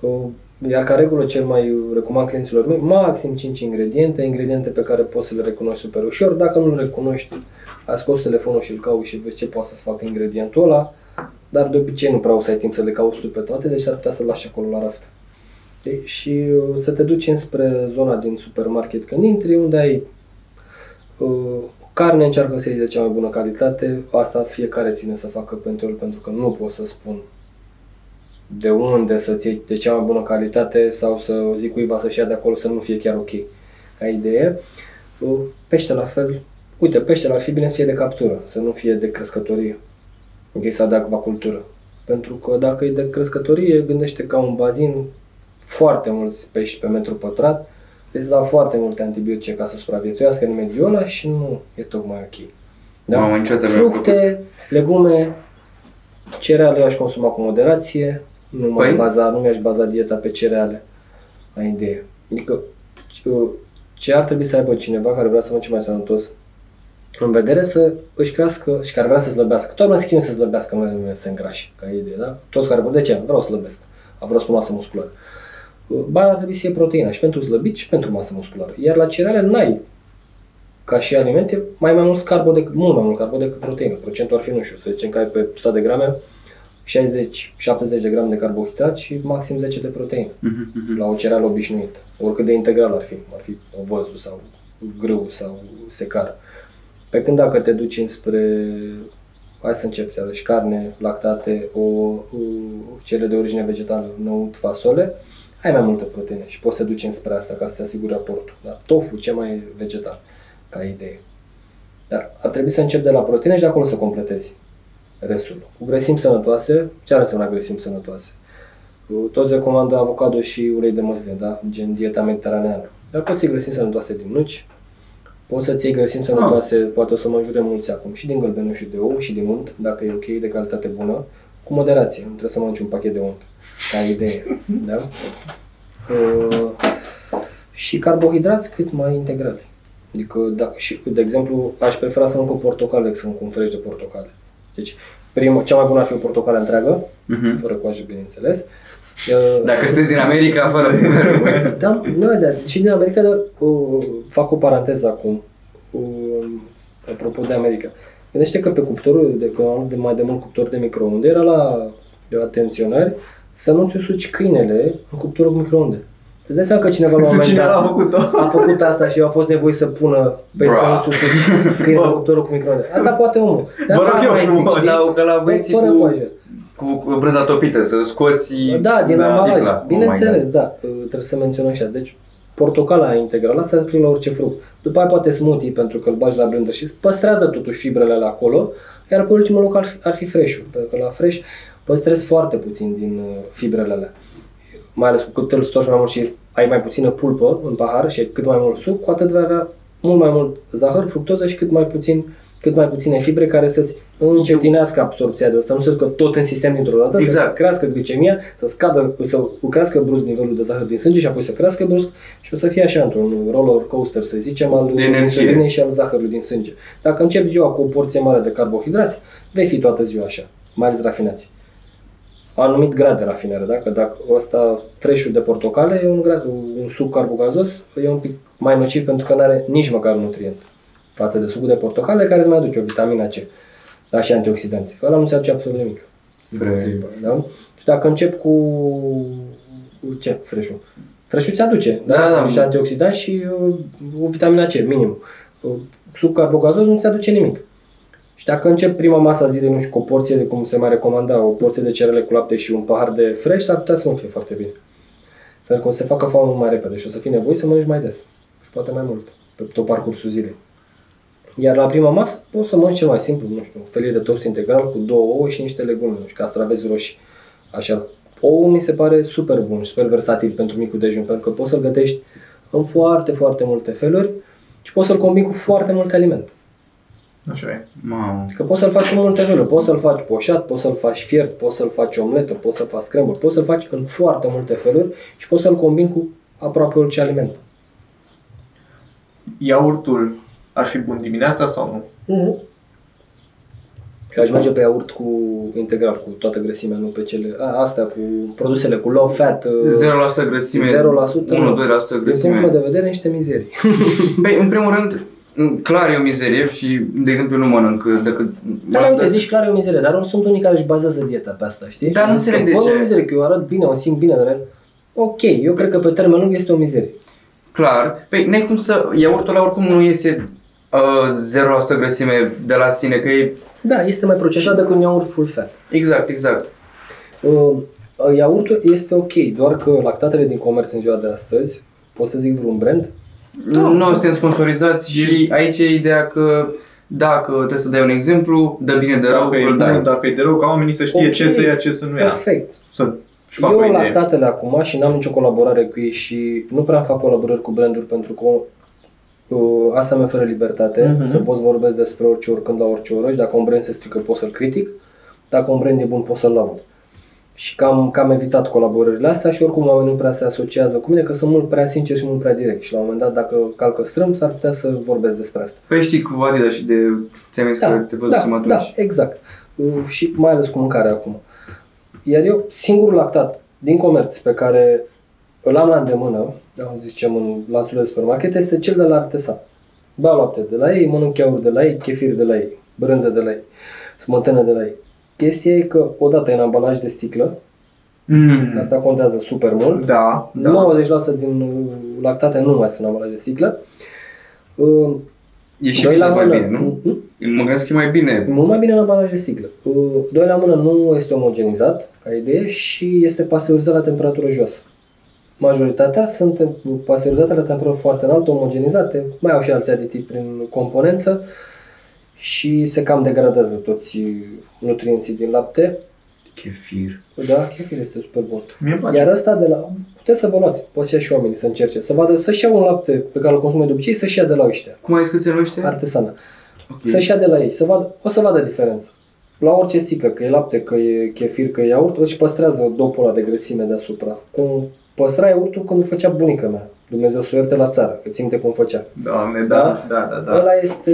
Cu- Iar ca regulă cel mai recomand clienților mei, maxim 5 ingrediente, ingrediente pe care poți să le recunoști super ușor. Dacă nu le recunoști, ai scos telefonul și îl cauți și vezi ce poate să-ți facă ingredientul ăla. Dar de obicei nu prea o să ai timp să le cauți tu pe toate, deci ar putea să-l lași acolo la raft. Știi? Și uh, să te duci înspre zona din supermarket când intri, unde ai uh, carne, încearcă să iei de cea mai bună calitate. Asta fiecare ține să facă pentru el, pentru că nu pot să spun de unde să-ți iei de cea mai bună calitate sau să zic cuiva să-și ia de acolo să nu fie chiar ok ca idee. Uh, Pește la fel. Uite, peștele ar fi bine să fie de captură, să nu fie de crescătorie. Ok, sau de acvacultură. Pentru că dacă e de crescătorie, gândește ca un bazin foarte mulți pești pe metru pătrat, îți dau foarte multe antibiotice ca să supraviețuiască în mediul ăla și nu e tocmai ok. Mamă, niciodată nu am Fructe, legume, cereale aș consuma cu moderație, nu, m-aș Păi? baza, nu mi-aș baza dieta pe cereale, la idee. Adică ce- ce ar trebui să aibă cineva care vrea să mănânce mai sănătos în vedere să își crească și care vrea să slăbească. Toată lumea se chinuie să slăbească, nu vrea să îngrașe, ca idee, da? Toți care vor, de ce? Vreau să slăbesc. A vreau să spun masă musculară. Ba ar trebui să fie proteina și pentru slăbit și pentru masă musculară. Iar la cereale n-ai ca și alimente, mai mai mult carbo decât, mult mai mult carbo decât proteină. Procentul ar fi, nu știu, să zicem că ai pe 100 de grame 60-70 de grame de carbohidrat și maxim 10 de proteină Mhm, la o cereală obișnuită. Oricât de integral ar fi, ar fi ovăzul sau grâu sau secar. Pe când dacă te duci înspre, hai să încep iarăși, carne, lactate, o, o, cele de origine vegetală, năut, fasole, ai mai multă proteină și poți să te duci înspre asta ca să te asiguri aportul. Da? Tofu, ce mai e vegetal, ca idee. Dar ar trebui să încep de la proteine și de acolo să completezi restul. Cu grăsimi sănătoase, ce ar însemna grăsimi sănătoase? Toți recomandă avocado și ulei de măsline, da? gen dieta mediteraneană. Dar poți iei grăsimi sănătoase din nuci, poți să-ți iei grăsimi sănătoase, poate o să mă înjure mulți acum, și din gălbenuș de ou și din unt, dacă e ok, de calitate bună, cu moderație, nu trebuie să mănânci un pachet de unt, ca idee, da? Uh, și carbohidrați cât mai integrali. Adică, dacă, și, de exemplu, aș prefera să mănânc o portocală decât să mănânc un fresh de portocale. Deci, prima, cea mai bună ar fi o portocală întreagă, Mhm. fără coajă, bineînțeles. Uh, Dacă sunteți din America, fără da, nu, dar și din America, dar uh, fac o paranteză acum, uh, apropo de America. Gândește că pe cuptorul, de, că am de mai de mult cuptor de microunde, era la de atenționari să nu-ți usuci câinele în cuptorul cu microunde. Îți dai seama că cineva la un moment Cine dat a făcut-o? a făcut asta și a fost nevoie să pună pe Bra. să nu-ți usuci câinele în Bă. cuptorul cu microunde. Asta poate omul. De Vă asta rog nu eu mai zic, frumos. știi? Sau că la băieții Fără cu, coajă. Cu brânza topită, să scoți Da, din da, ambalaj. țicla. Oh Bineînțeles, my da. Uh, Trebuie să menționăm așa. Deci, portocala integrală, asta se aplică la orice fruct. După aia poate smoothie pentru că îl bagi la blender și păstrează totuși fibrele la acolo, iar pe ultimul loc ar fi, ar fi fresh-ul, pentru că la fresh păstrezi foarte puțin din uh, fibrele alea. Mai ales cu cât îl stoci mai mult și ai mai puțină pulpă în pahar și cât mai mult suc, cu atât vei avea mult mai mult zahăr, fructoză și cât mai puțin cât mai puține fibre care să-ți încetinească absorpția de să nu se ducă tot în sistem dintr-o dată, să Exact. crească glicemia, să scadă, să crească brusc nivelul de zahăr din sânge și apoi să crească brusc și o să fie așa într-un roller coaster, să zicem, al De energie. insulinei și al zahărului din sânge. Dacă începi ziua cu o porție mare de carbohidrați, vei fi toată ziua așa, mai ales rafinați. Anumit grad de rafinare, dacă, dacă ăsta fresh de portocale e un, grad, un suc carbogazos, e un pic mai nociv pentru că nu are nici măcar nutrient față de sucul de portocale care îți mai aduce o vitamina C da, și antioxidanți. Ăla nu se aduce absolut nimic. Fresh. Da? Și dacă încep cu, cu ce? Fresh-ul. Fresh-ul ți aduce, da? Da, da. Niște antioxidanți și uh, o vitamina C, minim. Uh, Suc carbogazos nu ți aduce nimic. Și dacă încep prima masă a zilei, nu știu, cu o porție de, cum se mai recomanda, o porție de cerele cu lapte și un pahar de fresh, s-ar putea să nu fie foarte bine. Pentru că o să se facă foame mult mai repede și o să fii nevoie să mănânci mai des. Și poate mai mult, pe tot parcursul zilei. Iar la prima masă poți să mănânci cel mai simplu, nu știu, un felie de toast integral cu două ouă și niște legume, nu știu, castraveți roșii. Așa. Ouă mi se pare super bun, super versatil pentru micul dejun, pentru că poți să-l gătești în foarte, foarte multe feluri și poți să-l combini cu foarte multe alimente. Așa e. Mamă. Că poți să-l faci în multe feluri. Poți să-l faci poșat, poți să-l faci fiert, poți să-l faci omletă, poți să-l faci scramble, poți să-l faci în foarte multe feluri și poți să-l combini cu aproape orice aliment. Iaurtul ar fi bun dimineața sau nu? Mm-hmm. Eu aș merge pe iaurt cu integral, cu toată grăsimea, nu pe cele... A, astea cu produsele cu low fat, uh, 0% grăsime, 0%, 1-2% din punctul meu grăsime. de vedere, niște mizerii. Păi, în primul rând, clar e o mizerie și, de exemplu, eu nu mănânc decât... Dar uite, zici clar e o mizerie, dar sunt unii care își bazează dieta pe asta, știi? Dar nu Și zic înțeleg că, de bă, ce. nu e o mizerie, că eu arăt bine, o simt bine, dar ok, eu cred că pe termen lung este o mizerie. Clar. Păi, n-ai cum să... Iaurtul ăla oricum nu iese uh, 0% grăsime de la sine, că e... Da, este mai procesat decât un iaurt full fat. Exact, exact. Uh, iaurtul este ok, doar că lactatele din comerț în ziua de astăzi, pot să zic vreun brand? Da, nu suntem sponsorizați și aici e ideea că dacă trebuie să dai un exemplu, dă bine de rău, Dacă e îl bun, dai. dacă e de rău, ca oamenii să știe Ok. ce să ia, ce să nu ia. Perfect. Să și facă Eu o idee. lactatele acum și n-am nicio colaborare cu ei și nu prea fac colaborări cu branduri pentru că uh, asta mi oferă libertate, Mhm. să pot să vorbesc despre orice, oricând, la orice oră și dacă un brand se strică pot să-l critic, dacă un brand e bun pot să-l laud. Și cam, cam evitat colaborările astea și oricum oamenii nu prea se asociază cu mine că sunt mult prea sincer și mult prea direct și la un moment dat dacă calcă strâmb s-ar putea să vorbesc despre asta. Păi știi cu Adidas și de... Ți-am zis că te văzusem da, atunci. da, exact. Uh, Și mai ales cu mâncarea acum. Iar eu, singurul lactat din comerț pe care îl am la îndemână, da, zicem în lanțul de supermarket, este cel de la artesan. Beau lapte de la ei, mănânc chiaur de la ei, chefir de la ei, brânză de la ei, smântână de la ei. Chestia e că odată e în ambalaj de sticlă, Mm. asta contează super mult, Da, da. 90% din uh, lactate nu mai sunt în ambalaj de sticlă. Uh, E și doi bine la mai mână, bine, nu? Mhm. Mă gândesc că e mai bine. Mult mai bine în ambalaj de sticlă. Uh, Doi la mână nu este omogenizat, ca idee, și este pasteurizat la temperatură josă. Majoritatea sunt pasteurizate la temperatură foarte înaltă, omogenizate, mai au și alți aditivi prin componență și se cam degradează toți nutrienții din lapte. Chefir. Da, chefir este super bun. Mie îmi place. Iar ăsta de la... Puteți să vă luați, poți să ia și oamenii să încerce, să vadă, să-și ia un lapte pe care îl consumă de obicei, să-și ia de la ăștia, Cum ai zis că se numește? artesană. Ok. Să-și ia de la ei, să vadă, o să vadă diferență. La orice sticlă, că e lapte, că e chefir, că e iaurt, își păstrează dopul ăla de grăsime deasupra. Cum păstra iaurtul când îl făcea bunica mea. Dumnezeu să o ierte la țară, că ținte cum făcea. Doamne, da, da, da, da. Ăla este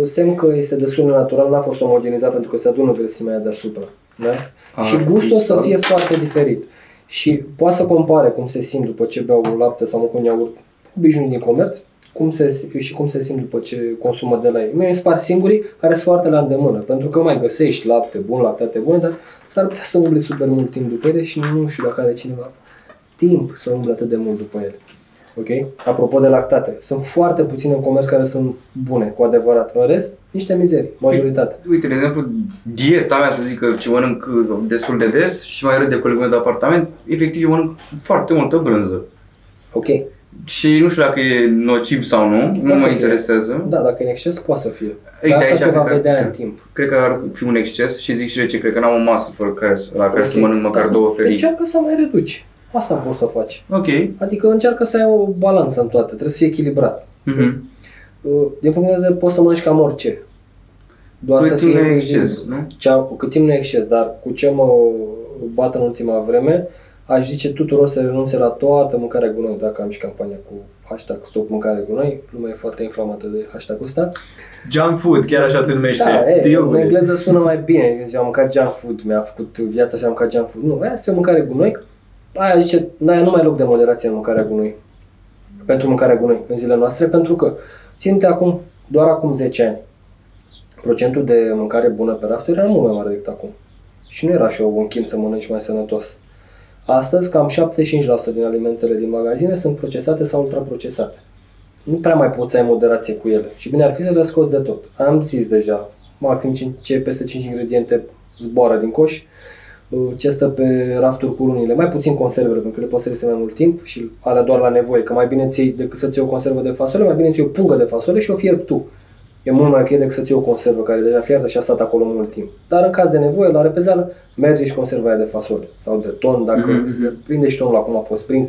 uh, semn că este destul de natural, n-a fost omogenizat pentru că se adună grăsimea aia deasupra. Da? Ah, și gustul o să exact. fie foarte diferit. Și poate să compare cum se simt după ce beau un lapte sau măcar un iaurt obișnuit din comerț cum se, și cum se simt după ce consumă de la ei. Mie mi se par singurii care sunt foarte la îndemână, pentru că mai găsești lapte bun, lactate bune, dar s-ar putea să umbli super mult timp după ele și nu știu dacă are cineva timp să umble atât de mult după ele. Ok? Apropo de lactate, sunt foarte puține în comerț care sunt bune, cu adevărat. În rest, niște mizerii, majoritate. Uite, de exemplu, dieta mea, să zic că ce mănânc uh, destul de des și mai râd de colegul meu de apartament, efectiv eu mănânc foarte multă brânză. Ok? Și nu știu dacă e nociv sau nu, nu Poate mă să fie. interesează. Da, dacă e în exces, poate să fie. Ei, Dar de asta aici se va cred că- vedea în timp. Cred că ar fi un exces și zic și de ce, cred că n-am o masă fără care, la care să Ok. mănânc măcar Dacă două felii. Încearcă să mai reduci. Asta poți să faci. Ok. Adică încearcă să ai o balanță în toate, trebuie să fie echilibrat. Mhm. Uh, Din punct de vedere, poți să mănânci cam orice. Doar Cât să timp fie nu e exces, nu? Cea, cu cât timp nu e exces, dar cu ce mă bat în ultima vreme, aș zice tuturor să renunțe la toată mâncarea gunoi, dacă am și campania cu hashtag stop mâncare gunoi, lumea e foarte inflamată de hashtag-ul ăsta. Junk food, chiar așa se numește. Da, e, Deal în with it. engleză sună mai bine, zice, am mâncat junk food, mi-a făcut viața și am mâncat junk food. Nu, aia este o mâncare gunoi, aia zice, n-aia nu mai loc de moderație în mâncarea gunoi. Pentru mâncarea gunoi în zilele noastre, pentru că ținte acum, doar acum 10 ani, procentul de mâncare bună pe rafturi era mult mai mare decât acum. Și nu era așa un chim să mănânci mai sănătos. Astăzi, cam 75% din alimentele din magazine sunt procesate sau ultraprocesate. Nu prea mai poți să ai moderație cu ele. Și bine ar fi să le scoți de tot. Am zis deja, maxim cin- ce peste 5 ingrediente zboară din coș. Uh, Ce stă pe rafturi cu runile, mai puțin conservele, pentru că le poți să le ții mai mult timp și alea doar la nevoie, că mai bine ți decât să ții o conservă de fasole, mai bine ți o pungă de fasole și o fierbi tu. E mult mai ok decât să ții o conservă care e deja fiartă și a stat acolo mult timp. Dar în caz de nevoie, la repezeală, merge și conserva aia de fasole sau de ton, dacă Mhm, mhm. prinde și tonul acum a fost prins.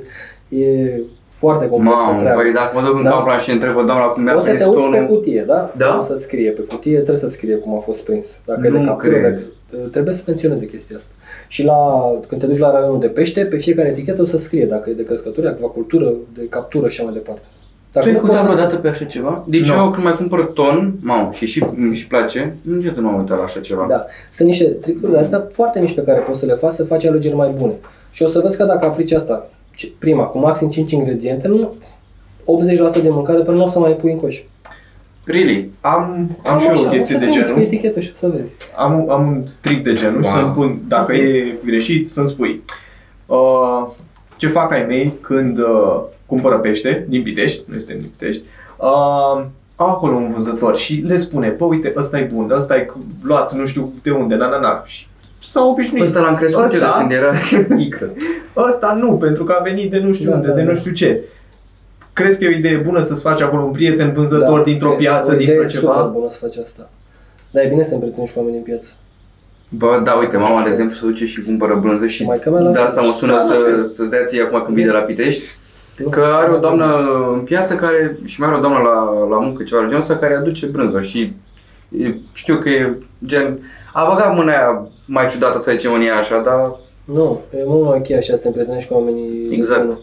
E foarte complexă Mamă, treabă. păi dacă mă duc în Da. Kaufland și întreb pe doamna cum mi-a O să te prins uiți pe tonul, cutie, da? Da? O să scrie pe cutie, trebuie să scrie cum a fost prins. Dacă e Nu de captură, cred. dacă, trebuie să menționeze chestia asta. Și la, când te duci la raionul de pește, pe fiecare etichetă o să scrie dacă e de crescătură, acvacultură, de captură și așa mai departe. Tu ai nu făcut poți să- vreodată pe așa ceva? Deci Nu. eu când mai cumpăr ton, mamă, și și își place, niciodată nu am uitat la așa ceva. Da. Sunt niște tricuri de astea foarte mici pe care poți să le faci să faci alegeri mai bune. Și o să vezi că dacă aplici asta, ce- prima, cu maxim 5 ingrediente, nu 80% de mâncare până nu o să mai pui în coș. Really? Am, am Cam și eu așa, o chestie o să de te uiți pe genul. etichetă și o să vezi. Am, am un trick de genul Wow. să-mi pun, dacă e greșit, să-mi spui. Uh, ce fac ai mei când uh, cumpără pește din Pitești, noi suntem din Pitești, uh, au acolo un vânzător și le spune, bă, uite, ăsta e bun, ăsta e luat nu știu de unde, na, na, na. Și s-au obișnuit. Ăsta l-am crescut eu de Ăsta- când era icră. Ăsta nu, pentru că a venit de nu știu Da, unde, da, de da. nu știu ce. Crezi că e o idee bună să-ți faci acolo un prieten vânzător dintr-o Da. e- piață, o idee dintr-o super ceva? bună să faci asta. Dar e bine să împrietenești cu oamenii în piață. Bă, da, uite, mama, de exemplu, se duce și cumpără brânză și Maica mea la de fel. asta mă sună Da, la să, fel. să-ți dea ție acum când vii de la Pitești. Nu? Că are o doamnă în piață care, și mai are o doamnă la, la muncă, ceva de genul ăsta, care aduce brânză și e, știu că e gen, a băgat mâna aia mai ciudată să zicem în ea așa, dar Nu, e mult mai ok așa să te împrietenești cu oamenii. Exact. Nu.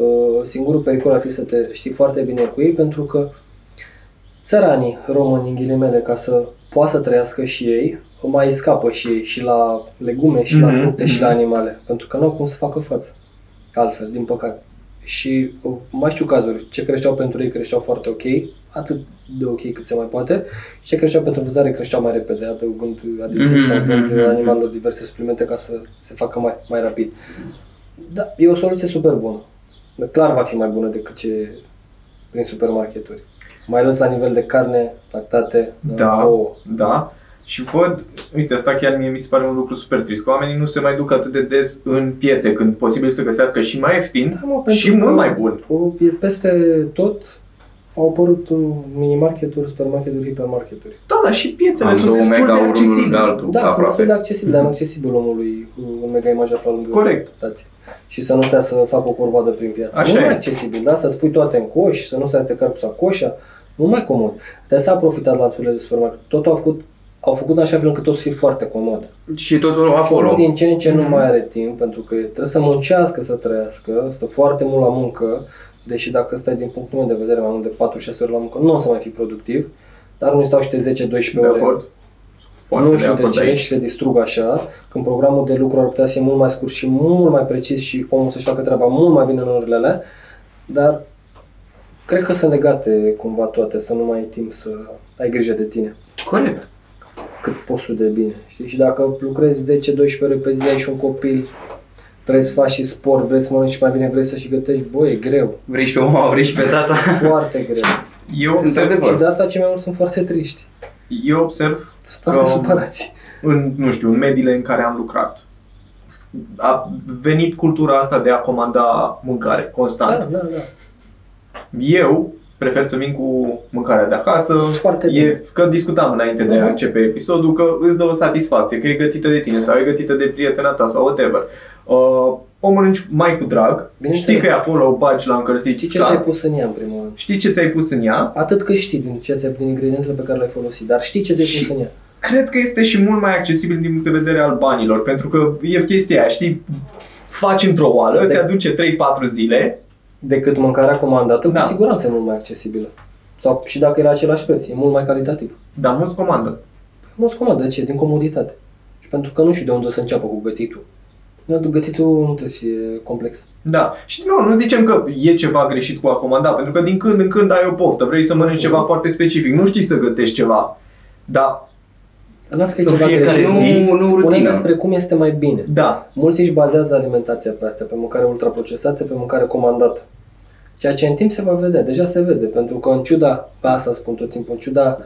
Uh, Singurul pericol ar fi să te știi foarte bine cu ei pentru că țăranii români, în ghilimele, ca să poată să trăiască și ei, mai scapă și ei și la legume și la Mhm, fructe și la mhm. animale, pentru că nu au cum să facă față. Altfel, din păcate. Și uh, mai știu cazuri, ce creșteau pentru ei creșteau foarte ok, atât de ok cât se mai poate, și ce creșteau pentru vânzare creșteau mai repede, adăugând aditivi Mhm, sau dând mhm, mhm. animalelor diverse suplimente ca să se facă mai, mai rapid. Da, e o soluție super bună. Clar va fi mai bună decât ce prin supermarketuri. Mai ales la nivel de carne, lactate, Da. ouă. Da. Și văd, uite, asta chiar mie mi se pare un lucru super trist, că oamenii nu se mai duc atât de des în piețe, când posibil să găsească și mai ieftin Da, mă, pentru și că mult mai bun. o- e Peste tot au apărut uh, minimarketuri, supermarketuri, hipermarketuri. Da, dar și piețele am sunt două destul mega de unul lângă accesibile. altul, Da, sunt destul aproape. de accesibil, dar accesibil omului cu un mega imaj aflat lângă Corect. stație. Și să nu stea să facă o corvadă prin piață. Așa nu e. mai accesibil, da? Să-ți pui toate în coș, să nu stai să te carci cu sacoșa. Nu mai comod. De asta a profitat lanțurile de supermarket. Tot au făcut, au făcut în așa fel încât tot să fie foarte comod. Și totul Și omul acolo. din ce în ce nu Mhm. mai are timp, pentru că trebuie să muncească să trăiască, stă foarte mult la muncă, deși dacă stai din punctul meu de vedere mai mult de 4-6 ore la muncă, nu o să mai fii productiv, dar nu stau și de 10-12 De ore. acord? Foarte nu de știu de acord ce aici. și se distrug așa, când programul de lucru ar putea să fie mult mai scurt și mult mai precis și omul să-și facă treaba mult mai bine în orele alea, dar cred că sunt legate cumva toate, să nu mai ai timp să ai grijă de tine Corect. cât poți tu de bine. Știi? Și dacă lucrezi 10-12 ore pe zi, ai și un copil, vrei să faci și sport, vrei să mănânci mai bine, vrei să și gătești, bă, e greu, Vrei și pe mama, vrei și pe tata. foarte greu. Eu observ, Într-adevăr. Și de asta cei mai mulți sunt foarte triști, eu observ sunt foarte Um, supărați. în, nu știu, în mediile în care am lucrat. A venit cultura asta de a comanda mâncare constant. Da, da, da. Eu prefer să vin cu mâncarea de acasă. Foarte E, bine. că discutam înainte de a Mhm. începe episodul că îți dă o satisfacție, că e gătită de tine sau e gătită de prietena ta sau whatever. Uh, o mănânci mai cu drag, Bineînțeles. știi că e acolo, o bagi la încălzit Știi ce scat, ți-ai pus în ea, în primul rând? știi ce ți-ai pus în ea, Atât că știi din, ce ți din ingredientele pe care le-ai folosit, dar știi ce ți-ai Și- pus în ea. Cred că este și mult mai accesibil din punct de vedere al banilor, pentru că e chestia aia, știi, faci într-o oală, De- îți aduce 3-4 zile, Decât mâncarea comandată, Da. cu siguranță e mult mai accesibilă. Sau și dacă e la același preț, e mult mai calitativ. dar mulți comandă. Mulți comandă, de ce? Din comoditate. Și pentru că nu știu de unde să înceapă cu gătitul. Nu, Gătitul nu trebuie să fie complex. Da. Și nu, nu zicem că e ceva greșit cu a comanda, pentru că din când în când ai o poftă, vrei să mănânci ceva foarte specific, nu știi să gătești ceva. Dar, Las că e În ceva fiecare greșit. zi, nu Spune rutină. despre cum este mai bine. da, Mulți își bazează alimentația pe astea, pe mâncare ultraprocesată, pe mâncare comandată. Ceea ce în timp se va vedea, deja se vede, pentru că în ciuda, pe asta spun tot timpul, în ciuda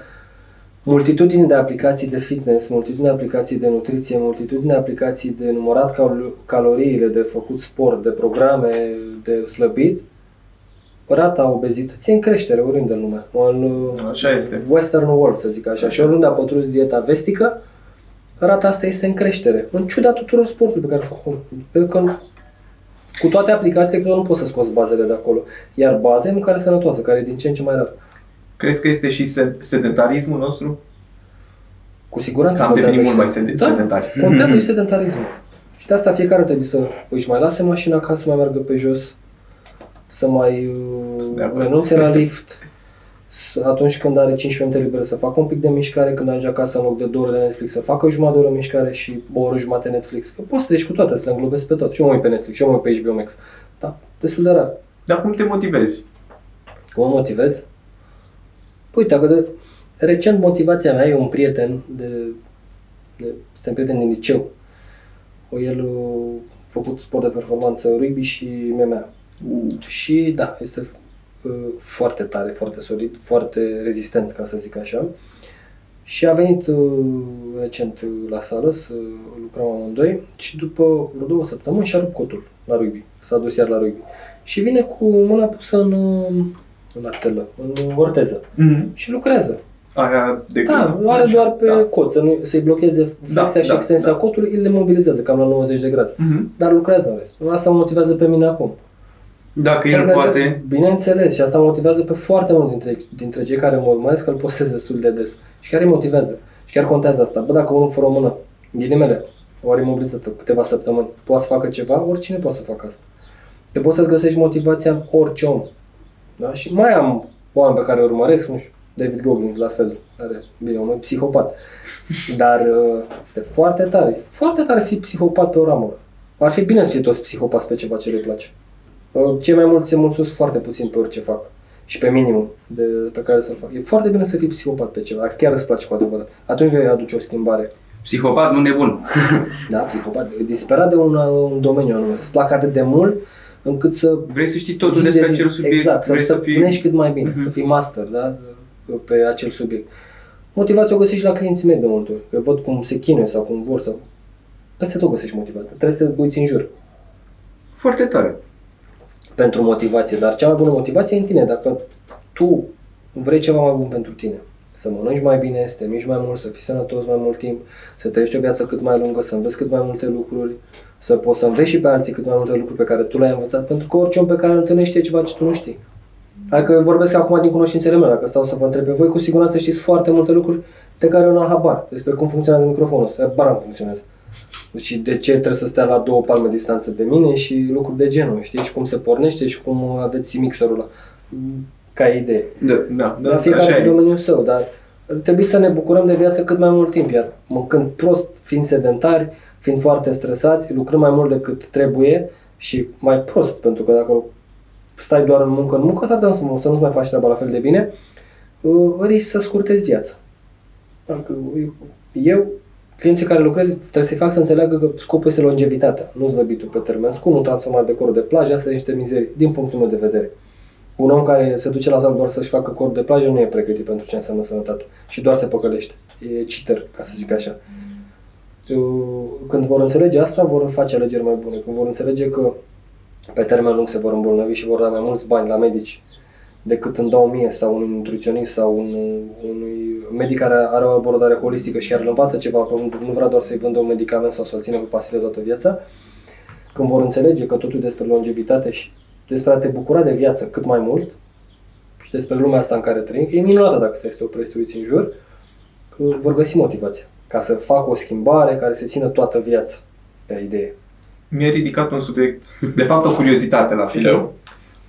multitudinii de aplicații de fitness, multitudinii de aplicații de nutriție, multitudinii de aplicații de numărat cal- caloriile, de făcut sport, de programe, de slăbit, rata obezității e în creștere oriunde în lume. În așa este. Western world, să zic așa. Și oriunde a pătrus dieta vestică, rata asta este în creștere. În ciuda tuturor sporturilor pe care le fac. Pentru că Cu toate aplicațiile, cred că nu poți să scoți bazele de acolo. Iar baze, mâncare sănătoasă, care e din ce în ce mai rar. Crezi că este și sed- sedentarismul nostru? Cu siguranță Că am contează devenit și mult mai sed- sed- da, sedentari. Contează și sedentarismul. Și de asta fiecare trebuie să își mai lase mașina ca să mai meargă pe jos, să mai Sunt de uh, acord. renunțe la lift, să, atunci când are 15 minute libere să facă un pic de mișcare, când ajunge acasă în loc de 2 ore de Netflix să facă o jumătate de oră mișcare și o oră jumătate Netflix. Că poți să treci cu toate, să le înglobezi pe tot. Și eu mă uit pe Netflix, și eu mă uit pe HBO Max. Da, destul de rar. Dar cum te motivezi? Cum mă motivez? Uite, că de, recent motivația mea e un prieten de, de suntem prieteni din liceu. O, el a făcut sport de performanță rugby și MMA. Și da, este uh, foarte tare, foarte solid, foarte rezistent, ca să zic așa. Și a venit uh, recent uh, la sală să lucrăm amândoi și după vreo două săptămâni și-a rupt cotul la rugby. S-a dus iar la rugby. Și vine cu mâna pusă în, uh, în artelă, în orteză. Mm-hmm. Și lucrează. Aia de Da, când? are Așa, doar pe da. cot, să nu, să-i blocheze flexia Da, și da, extensia da. cotului, îl le mobilizează cam la 90 de grade. Mhm. Dar lucrează în rest. Asta mă motivează pe mine acum. Dacă el Trebuie să- poate, Bineînțeles, și asta mă motivează pe foarte mulți dintre, dintre cei care mă urmăresc, că îl postez destul de des. Și chiar îi motivează. Și chiar contează asta. Bă, dacă unul fără o mână, ghilimele, ori imobilizată câteva săptămâni, poate să facă ceva, oricine poate să facă asta. Te poți să-ți găsești motivația în orice om. Da? Și mai am oameni pe care îi urmăresc, nu știu, David Goggins la fel, are, bine, un psihopat. Dar uh, este foarte tare, foarte tare să fii psihopat pe o ramură. Ar fi bine să fie toți psihopați pe ceva ce le place. Uh, Cei mai mulți se mulțumesc foarte puțin pe orice fac și pe minimum de, pe care să-l fac. E foarte bine să fii psihopat pe ceva, dacă chiar îți place cu adevărat. Atunci vei aduce o schimbare. psihopat, nu nebun. Da, psihopat, e disperat de un, un domeniu anume, să-ți placă atât de mult încât să Vrei să știi totul zi de despre zi- acel subiect, Exact, vrei să, să să fii... punești cât mai bine, Mhm. să fii master, da? pe acel subiect. Motivația o găsești la clienții mei de multe ori. Că văd cum se chinuie sau cum vor sau... Peste tot găsești motivație. Trebuie să te uiți în jur Foarte tare. Pentru motivație, dar cea mai bună motivație e în tine. Dacă tu vrei ceva mai bun pentru tine, să mănânci mai bine, să te miști mai mult, să fii sănătos mai mult timp, să trăiești o viață cât mai lungă, să înveți cât mai multe lucruri, să poți să înveți și pe alții cât mai multe lucruri pe care tu le-ai învățat, pentru că orice om pe care îl întâlnești e ceva ce tu nu știi. Hai că vorbesc acum din cunoștințele mele, dacă stau să vă întreb pe voi, cu siguranță știți foarte multe lucruri de care eu n-am habar, despre cum funcționează microfonul ăsta, habar nu funcționează. Deci de ce trebuie să stea la două palme distanță de mine și lucruri de genul, știi, și cum se pornește și cum aveți mixerul ăla, ca idee. Da. Da, Da, da, fiecare așa cu e. domeniul său, dar trebuie să ne bucurăm de viață cât mai mult timp, iar mâncând prost, fiind sedentari, fiind foarte stresați, lucrând mai mult decât trebuie și mai prost, pentru că dacă stai doar în muncă, în muncă, s-ar putea să, să nu-ți mai faci treaba la fel de bine, uh, risci să scurtezi viața. Dacă eu, clienții care lucrez, trebuie să-i fac să înțeleagă că scopul este longevitatea, nu slăbitul pe termen scurt, nu transformarea de corp de plajă, astea sunt niște mizerii, din punctul meu de vedere. Un om care se duce la sală doar să-și facă corp de plajă nu e pregătit pentru ce înseamnă sănătate și doar se păcălește. E cheater, ca să zic așa. Eu- Când vor înțelege asta, vor face alegeri mai bune. Când vor înțelege că pe termen lung se vor îmbolnăvi și vor da mai mulți bani la medici decât în 2000 sau un nutriționist sau un, unui medic care are o abordare holistică și care îl învață ceva pe om, nu vrea doar să-i vândă un medicament sau să-l țină pe pastile toată viața, când vor înțelege că totul e despre longevitate și despre a te bucura de viață cât mai mult și despre lumea asta în care trăim, că e minunată dacă să este o prestuiți în jur, că vor găsi motivație ca să facă o schimbare care să țină toată viața pe idee. Mi-a ridicat un subiect, de fapt o curiozitate la fileu.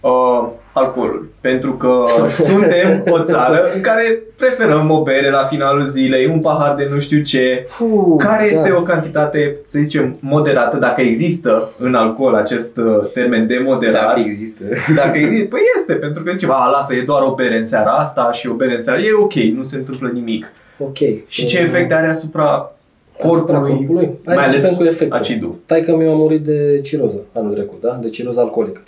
Uh, alcoolul. Pentru că suntem o țară în care preferăm o bere la finalul zilei, un pahar de nu știu ce. Fuh, Care da. este o cantitate, să zicem, moderată, dacă există în alcool acest uh, termen de moderat? Dacă există. Dacă există, păi este, pentru că zicem, a, lasă, e doar o bere în seara asta și o bere în seara, e ok, nu se întâmplă nimic. Ok. Și ce efecte are asupra Asupra corpului, corpului? Hai mai să ales începem cu efectul. acidul. Taică mi a murit de ciroză anul trecut, da? De ciroză alcoolică.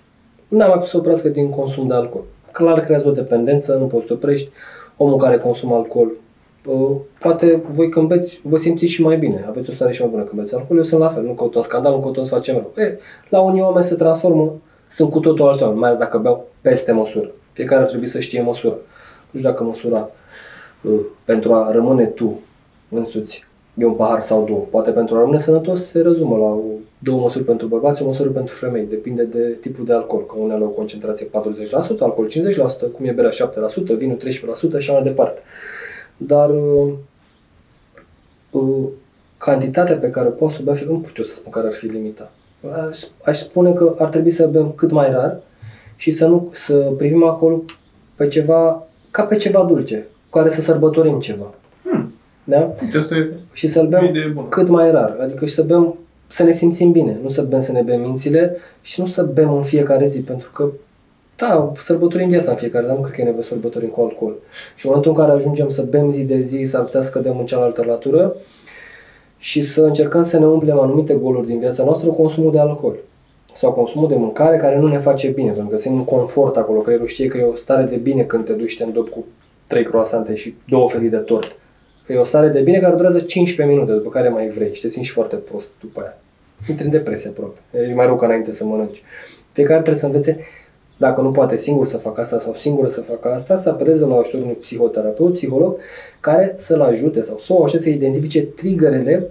N-am mai pus să oprească din consum de alcool. Clar creează o dependență, nu poți să oprești. Omul care consumă alcool, uh, poate voi când beți, vă simțiți și mai bine. Aveți o stare și mai bună când beți alcool. Eu sunt la fel, nu căutăm scandal, nu căutăm să facem rău. E, la unii oameni se transformă, sunt cu totul alți oameni, mai ales dacă beau peste măsură. Fiecare ar trebui să știe măsura. Nu știu dacă măsura uh, pentru a rămâne tu însuți de un pahar sau două. Poate pentru a rămâne sănătos se rezumă la o, două măsuri pentru bărbați, o măsură pentru femei. Depinde de tipul de alcool. Că unele au concentrație 40%, alcool 50%, cum e berea 7%, vinul 13% și așa mai departe. Dar uh, uh, cantitatea pe care o poți să bea, nu pot eu să spun care ar fi limita. Aș, aș spune că ar trebui să bem cât mai rar și să nu să privim acolo pe ceva, ca pe ceva dulce, cu care să sărbătorim ceva. Hmm. Da? Uite, asta e Și să-l o bem idee bună. cât mai rar. Adică și să bem, să ne simțim bine, nu să bem să ne bem mințile și nu să bem în fiecare zi, pentru că da, sărbătorim viața în fiecare zi, dar nu cred că e nevoie să sărbătorim cu alcool. Și în momentul în care ajungem să bem zi de zi, s-ar putea să cădem în cealaltă latură și să încercăm să ne umplem anumite goluri din viața noastră cu consumul de alcool sau consumul de mâncare care nu ne face bine, pentru că simt un confort acolo, creierul știe că e o stare de bine când te duci și te îndopi cu trei croasante și două felii de tort. Că e o stare de bine care durează 15 minute, după care mai vrei și te simți foarte prost după aia. Intri în depresie aproape. E mai rău ca înainte să mănânci. Fiecare trebuie să învețe, dacă nu poate singur să facă asta sau singură să facă asta, să apeleze la ajutorul unui psihoterapeut, psiholog, care să-l ajute sau să o ajute să identifice triggerele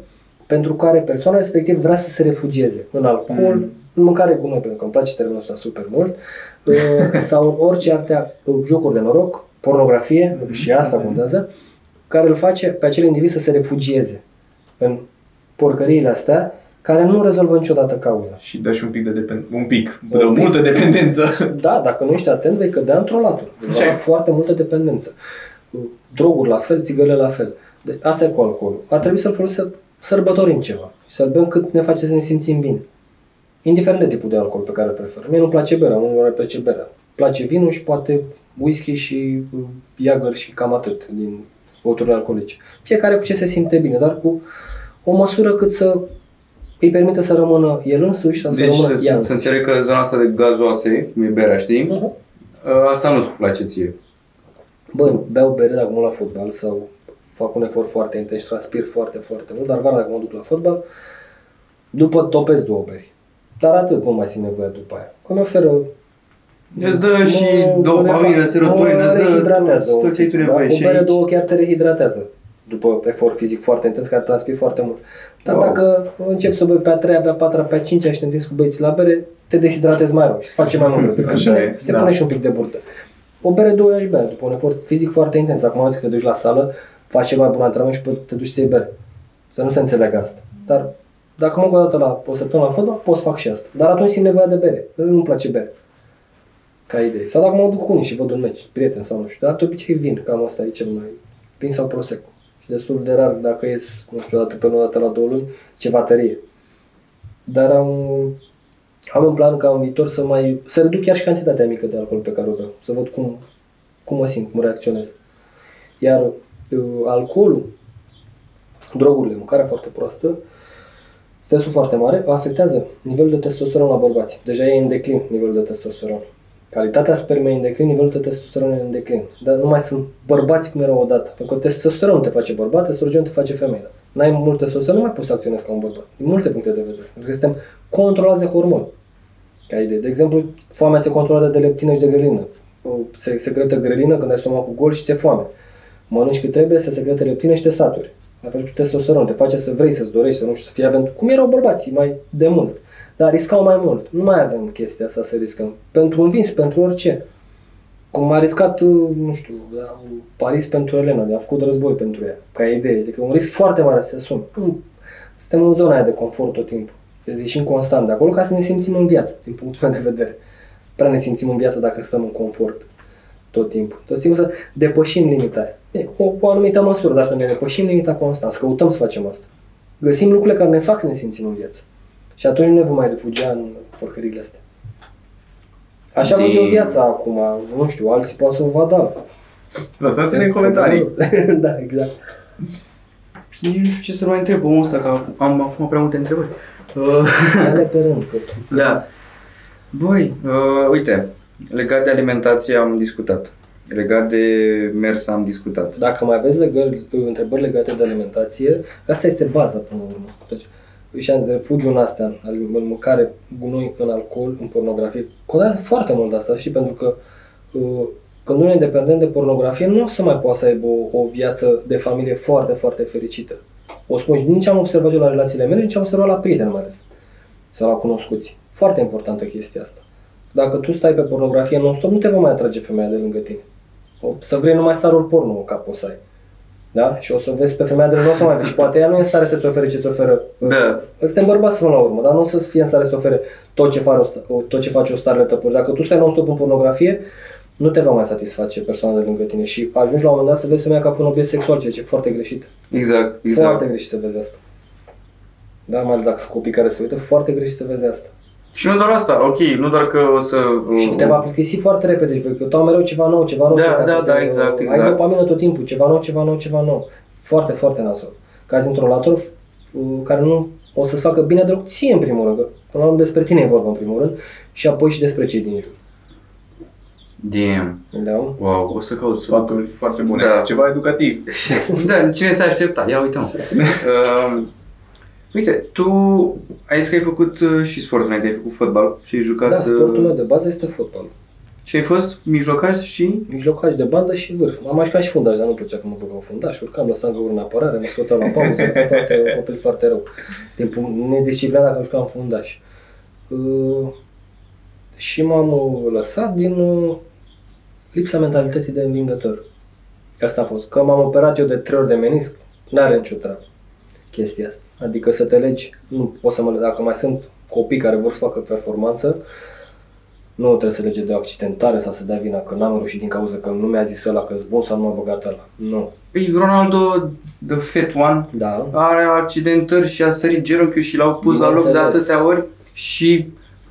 pentru care persoana respectivă vrea să se refugieze în alcool, Mm. în mâncare cu noi, pentru că îmi place termenul ăsta super mult, uh, sau în orice alte uh, jocuri de noroc, pornografie, și asta contează, care îl face pe acel individ să se refugieze în porcăriile astea, care nu rezolvă niciodată cauza. Și dă și un pic de dependență. Un pic. Un Dă pic. multă dependență. Da, dacă nu ești atent, vei cădea într-o latură. Deci Așa e. ai foarte multă dependență. Droguri la fel, țigările la fel. De, asta e cu alcoolul. Ar trebui să-l folosim să sărbătorim ceva. Și să-l bem cât ne face să ne simțim bine. Indiferent de tipul de alcool pe care îl prefer. Mie nu place berea, unul îmi place berea. Place vinul și poate whisky și uh, Jagger și cam atât din băuturile alcoolice. Fiecare cu ce se simte bine, dar cu o măsură cât să îi permite să rămână el însuși sau să Deci rămână să, ea să însuși. înțeleg că zona asta de gazoase, cum e berea, știi? Mhm. Asta nu-ți place ție. Bă, beau bere dacă mă la fotbal sau fac un efort foarte intens și transpir foarte, foarte mult, dar vara dacă mă duc la fotbal, după topesc două beri. Dar atât nu mai simt nevoie după aia. Că mi oferă... Îți dă și mă- dopamină, mă serotonină, mă îți dă rehidratează tot- un tot ce ai tu pic, nevoie da? și O bere aici. două chiar te rehidratează după efort fizic foarte intens, care transpiri foarte mult. Dar Wow. dacă începi să bei pe a treia, pe a patra, pe a cincea și te întinzi cu băieții la bere, te deshidratezi mai rău și îți face mai mult. rău. Așa e, Se da. pune și un pic de burtă. O bere, două aș bea, după un efort fizic foarte intens. Acum auzi că te duci la sală, faci cel mai bun antrenament și pe- te duci să iei bere. Să nu se înțeleagă asta. Dar dacă mă o dată la o săptămână la fotbal, pot să fac și asta. Dar atunci simt nevoia de bere. Nu-mi place bere. Ca idee. Sau dacă mă duc cu unii și văd un meci, prieten sau nu știu. Dar de obicei vin, cam asta e cel mai... Vin sau prosecco. Și destul de rar dacă ies, nu știu, o dată pe lună, o dată la două luni, ceva tărie. Dar am, am în plan ca în viitor să mai, să reduc chiar și cantitatea mică de alcool pe care o beau. Să văd cum, cum mă simt, cum reacționez. Iar uh, alcoolul, drogurile, mâncarea foarte proastă, stresul foarte mare, afectează nivelul de testosteron la bărbați. Deja e în declin nivelul de testosteron. Calitatea spermei e în declin, nivelul de testosteron e în declin. Dar nu mai sunt bărbați cum erau odată. Pentru că testosteron te face bărbat, estrogen te face femeie. N-ai mult testosteron, nu mai poți să acționezi ca un bărbat. Din multe puncte de vedere. Pentru că suntem controlați de hormoni. Ca idee. De exemplu, foamea ți-e controlată de leptină și de grelină. O, Se secretă grelină când ai stomac cu gol și ți-e foame. Mănânci cât trebuie, se secretă leptină și te saturi. La fel cu testosteron, te face să vrei, să-ți dorești, să nu știu, să fii avent... Cum erau bărbații mai de mult. Dar riscau mai mult. Nu mai avem chestia asta să riscăm. Pentru un vins, pentru orice. Cum a riscat, uh, nu știu, la Paris pentru Elena, de a făcut război pentru ea, ca idee. Adică un risc foarte mare să se asumi. Nu, Suntem în zona aia de confort tot timpul. Deci ieșim constant de acolo ca să ne simțim în viață, din punctul meu de vedere. Prea ne simțim în viață dacă stăm în confort tot timpul. Tot timpul să depășim limita aia. E, cu o anumită măsură, dar să ne depășim limita constant, să căutăm să facem asta. Găsim lucrurile care ne fac să ne simțim în viață. Și atunci nu ne vom mai refugia în porcările astea. Așa văd eu Din- viața acum, nu știu, alții pot să o vadă altfel. Lăsați-ne în comentarii. da, exact. Nici nu știu ce să mai întreb omul ăsta, că am acum prea multe întrebări. Uh, Ia-le pe rând, că da. Băi, uh, uite, legat de alimentație am discutat. Legat de mers am discutat. Dacă mai aveți legări, întrebări legate de alimentație, asta este baza până la urmă. Deci, și refugiul în astea, în în mâncare, gunoi, în alcool, în pornografie, contează foarte mult asta și pentru că uh, când unul e dependent de pornografie, nu o să mai poată să aibă o, o viață de familie foarte, foarte fericită. O spun și nici am observat eu la relațiile mele, nici am observat la prieteni mai ales. Sau la cunoscuți. Foarte importantă chestia asta. Dacă tu stai pe pornografie non-stop, nu te va mai atrage femeia de lângă tine. O să vrei numai staruri porno în cap o să ai. Da? Și o să vezi pe femeia de lângă, nu o să mai vezi. Și poate ea nu e în stare să-ți ofere ce-ți oferă. Da. Suntem bărbați până la urmă, dar nu o să fie în stare să ofere tot ce, face o, sta- tot ce face o starletă pur. Dacă tu stai non-stop în pornografie, nu te va mai satisface persoana de lângă tine și ajungi la un moment dat să vezi femeia ca pe un obiect sexual, ceea ce e foarte greșit. Exact, exact. Foarte greșit să vezi asta. Da, mai ales dacă sunt copii care se uită, foarte greșit să vezi asta. Și nu doar asta, ok, nu doar că o să... Și te va plictisi foarte repede și vei căuta mereu ceva nou, ceva nou. Da, ceva da, să-ți- da, exact, Ai exact. dopamină tot timpul, ceva nou, ceva nou, ceva nou. Foarte, foarte nasol. Cazi într-un lator uh, care nu o să-ți facă bine deloc ție în primul rând, că până la urmă despre tine e vorba în primul rând și apoi și despre cei din jur. Damn. Da? Wow, o să caut. Sfaturi foarte bune. Da. Ceva educativ. Da, cine s-a aștepta? Ia uite mă. uh, uite, tu ai zis că ai făcut uh, și sport înainte, ai făcut fotbal și ai jucat... Da, sportul uh, meu de bază este fotbalul. Și ai fost mijlocaș și... Mijlocaș de bandă și vârf. Am mai jucat și fundaș, dar nu plăcea că mă băgau fundaș. Urcam, lăsam găuri în apărare, mă scoteau la pauză, foarte, copil foarte rău. Timpul nedisciplinat dacă jucam fundaș. Uh, și m-am uh, lăsat din uh, lipsa mentalității de învingător. Asta a fost. Că m-am operat eu de trei ori de menisc, n-are nicio treabă chestia asta. Adică să te legi, nu poți să mă dacă mai sunt copii care vor să facă performanță, nu trebuie să lege de o accidentare sau să dea vina că n-am reușit din cauza că nu mi-a zis ăla că bun sau nu m-a băgat ăla. Nu. Păi Ronaldo, the fat one, Da. are accidentări și a sărit genunchiul și l-au pus la loc de Bineînțeles. atâtea ori și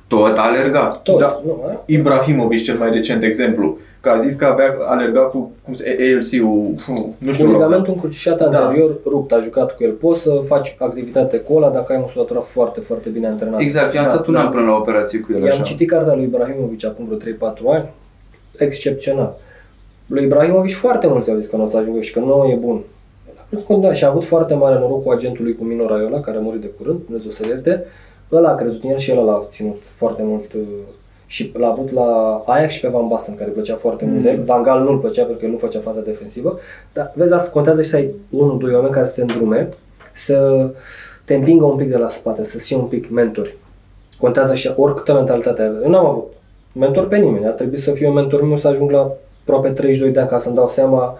tot alerga. Tot. Da. Nu, a? Ibrahimovic, cel mai recent exemplu, că a zis că avea alergat cu cum se, ALC-ul, nu știu, Cu ligamentul încrucișat Da. anterior rupt, a jucat cu el. Poți să faci activitate cu ăla dacă ai musculatura foarte, foarte bine antrenată. Exact, eu am Da, stat un da. an până la operație cu el I-am așa. citit cartea lui Ibrahimovic acum vreo 3-4 ani. Excepțional. Lui Ibrahimovic foarte mulți au zis că nu o să ajungă și că nu e bun. Plus continua și a avut foarte mare noroc cu agentul lui cu Mino Raiola, care a murit de curând, Dumnezeu să ierte. Ăla a crezut în el și el l-a ținut foarte mult uh, și l-a avut la Ajax și pe Van Basten, care îi plăcea foarte mult de el. Van Gaal nu-l plăcea pentru că el nu făcea faza defensivă. Dar vezi, asta contează și să ai unul, doi oameni care să te îndrume, să te împingă un pic de la spate, să fie un pic mentori. Contează și oricâtă mentalitate ai. Eu n-am avut mentor pe nimeni. A trebuit să fiu un mentor meu să ajung la aproape 32 de ani ca să-mi dau seama,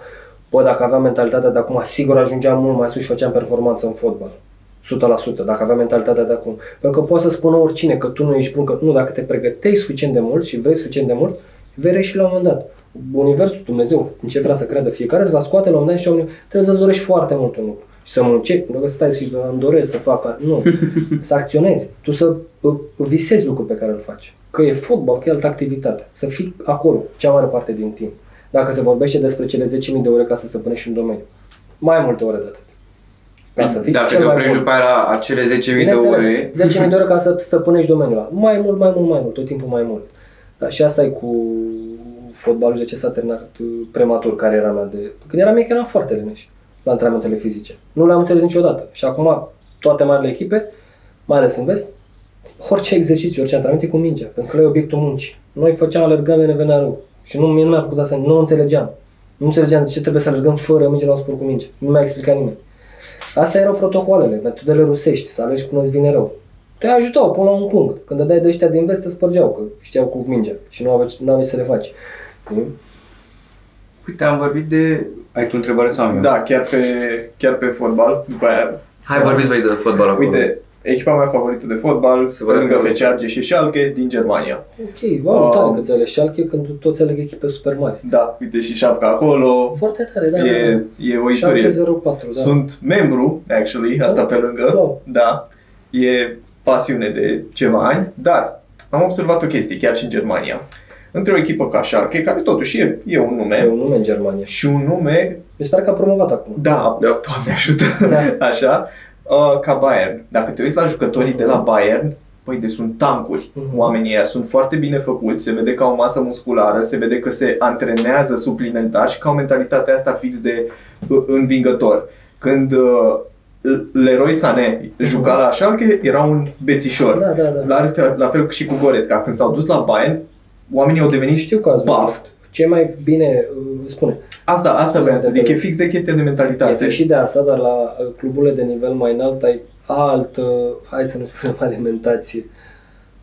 bă, dacă aveam mentalitatea de acum, sigur ajungeam mult mai sus și făceam performanță în fotbal. 100%, dacă aveam mentalitatea de acum. Pentru că poate să spună oricine că tu nu ești bun, că nu, dacă te pregătești suficient de mult și vrei suficient de mult, vei reuși la un moment dat. Universul, Dumnezeu, în ce vrea să creadă fiecare, îți va scoate la un moment dat și oamenii, trebuie să-ți dorești foarte mult un lucru. Și să muncești, nu că stai să zici, "Doamne, îmi doresc să fac, nu, să acționezi. Tu să uh, visezi lucruri pe care îl faci. Că e fotbal, că e altă activitate. Să fii acolo, cea mare parte din timp. Dacă se vorbește despre cele 10.000 de ore ca să stăpânești un domeniu. Mai multe ore de atât. Ca să fii Dacă cel te mai oprești bun. după aia la acele 10.000 de ore, 10.000 de ore ca să stăpânești domeniul ăla. Mai mult, mai mult, mai mult, tot timpul mai mult. Da, și asta e cu fotbalul și de ce s-a terminat uh, prematur cariera mea de... Când eram mic eram foarte leneș la antrenamentele fizice. Nu le-am înțeles niciodată. Și acum toate marile echipe, mai ales în vest, orice exercițiu, orice antrenament e cu mingea, pentru că ăla e obiectul muncii. Noi făceam alergăm de ne venea rău. Și nu, mie nu mi-a plăcut asta, nu înțelegeam. Nu înțelegeam de ce trebuie să alergăm fără minge la un sport cu minge. Nu mi-a explicat nimeni. Astea erau protocoalele, metodele rusești, să alegi până îți vine rău. Te ajutau până la un punct. Când dădeai de ăștia din vest, te spărgeau, că știau cu mingea și nu aveai, nu aveai să le faci. Știi? uite, am vorbit de... Ai tu întrebare sau am eu? Da, chiar pe, chiar pe fotbal, după aia. Hai, vorbiți voi de fotbal acum. Uite, echipa mea favorită de fotbal, Să vă pe lângă răspund. Feciarge și Schalke, din Germania. Ok, wow, Um, tare că ți alegi Schalke când toți aleg echipe super mari. Da, uite și șapca acolo. Foarte tare, da, E, da, e o da. istorie. Schalke 04, da. Sunt membru, actually, asta Oh, pe lângă. wow. Da, e pasiune de ceva ani, dar am observat o chestie, chiar și în Germania. Între o echipă ca Schalke, care totuși e, e un E nume, un nume în Germania. și un nume, Mi se pare că a promovat acum. da, da. Doamne ajută, Da. așa, uh, ca Bayern. Dacă te uiți la jucătorii de la Bayern, păi de sunt tancuri. Mhm. Oamenii ăia sunt foarte bine făcuți, se vede că au o masă musculară, se vede că se antrenează suplimentar și că au mentalitatea asta fix de uh, învingător. Când uh, Leroy Sané juca la Schalke, era un bețișor. Da, da, da. La, fel, la fel și cu Goretzka. Când s-au dus la Bayern, oamenii au devenit Știu cazul. baft. Ce mai bine, uh, spune, Asta, asta vreau să zic, de- e fix de chestia de E mentalitate. fix și de asta, dar la uh, cluburile de nivel mai înalt ai altă, hai să nu spunem alimentație,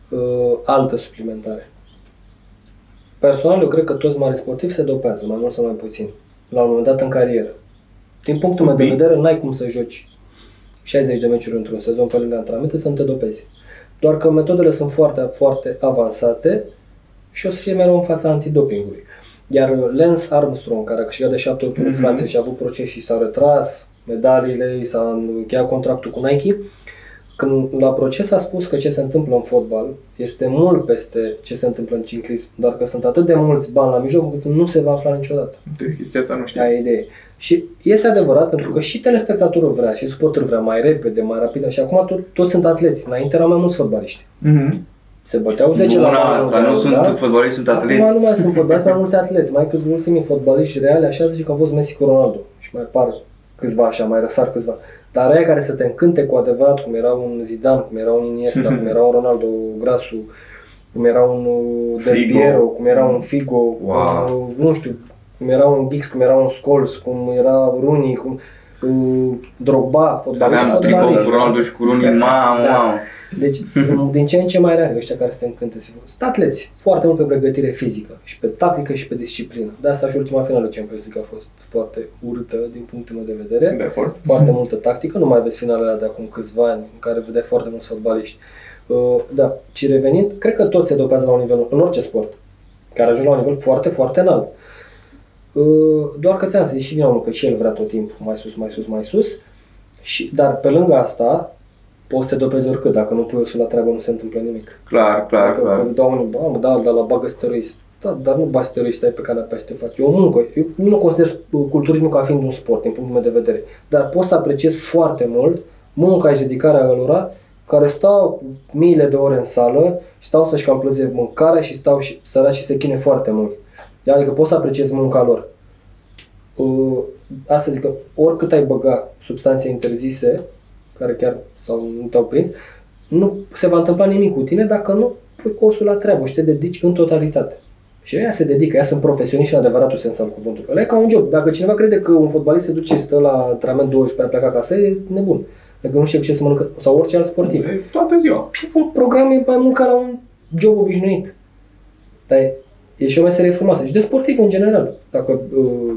uh, altă suplimentare. Personal, eu cred că toți mari sportivi se dopează, mai mult sau mai puțin, la un moment dat în carieră. Din punctul meu de Bine. vedere, n-ai cum să joci 60 de meciuri într-un sezon pe lângă antrenamente să nu te dopezi. Doar că metodele sunt foarte, foarte avansate și o să fie mereu în fața antidopingului. Iar Lance Armstrong, care a câștigat de șapte ori Tour de Mhm. France și a avut proces și s-a retras medaliile, i s-a încheiat contractul cu Nike, când la proces a spus că ce se întâmplă în fotbal este mult peste ce se întâmplă în ciclism, doar că sunt atât de mulți bani la mijloc încât nu se va afla niciodată. De chestia asta nu știu. Ai idee. Și este adevărat pentru că și telespectatorul vrea și suportul vrea mai repede, mai rapid și acum tot, toți sunt atleți. Înainte erau mai mulți fotbaliști. Mhm. Se băteau 10 la Una mână, asta, nu sunt da? fotbaliști, sunt Acum atleți. nu mai sunt fotbaliști, mai mulți atleți. Mai câți ultimii fotbaliști reale, așa zice că au fost Messi cu Ronaldo. Și mai par câțiva așa, mai răsar câțiva. Dar aia care să te încânte cu adevărat, cum era un Zidane, cum era un Iniesta, cum era un Ronaldo Grasu, cum era un uh, Del Figo. Piero, cum era un Figo, Wow. uh, nu știu, cum era un Giggs, cum era un Scholes, cum era Rooney, cum uh, Drogba, fotbaliști, Aveam tricou fotbaliști. cu Ronaldo și cu Rooney, mamă, Da. mamă. Deci sunt din ce în ce mai rare ăștia care se încântă. să fie. Sunt atleți, foarte mult pe pregătire fizică și pe tactică și pe disciplină. De asta și ultima finală Champions League a fost foarte urâtă din punctul meu de Sunt vedere. de acord. Foarte multă tactică, nu mai vezi finalele de acum câțiva ani în care vedeai foarte mulți fotbaliști. Uh, Da, și revenind, cred că toți se dopează la un nivel, în orice sport, care ajung la un nivel foarte, foarte înalt. Uh, Doar că ți-am zis și vine unul că și el vrea tot timpul mai sus, mai sus, mai sus. Și, dar pe lângă asta, poți să te dopezi oricât. Dacă nu pui osul la treabă, nu se întâmplă nimic. Clar, clar, Dacă clar. dau unul, bă, mă, da, dar la bagă steroizi. Da, dar nu bagi steroizi, stai pe canapea și te faci. E o muncă. Eu nu consider uh, culturismul ca fiind un sport, din punctul meu de vedere. Dar pot să apreciez foarte mult munca și dedicarea lor care stau miile de ore în sală și stau să-și cam plăze mâncarea și stau și săraci și se chine foarte mult. Adică pot să apreciez munca lor. Uh, asta zic că oricât ai băga substanțe interzise, care chiar sau nu te-au prins, nu se va întâmpla nimic cu tine dacă nu pui osul la treabă și te dedici în totalitate. Și ea se dedică, ea sunt profesioniști în adevăratul sens al cuvântului. Ăla e ca un job. Dacă cineva crede că un fotbalist se duce și stă la antrenament 12 a pleca acasă, e nebun. Dacă nu știe ce să mănâncă, sau orice alt sportiv. E Toată ziua. Și un program e mai mult ca la un job obișnuit. Dar e, e și o meserie frumoasă. Și de sportiv în general. Dacă uh,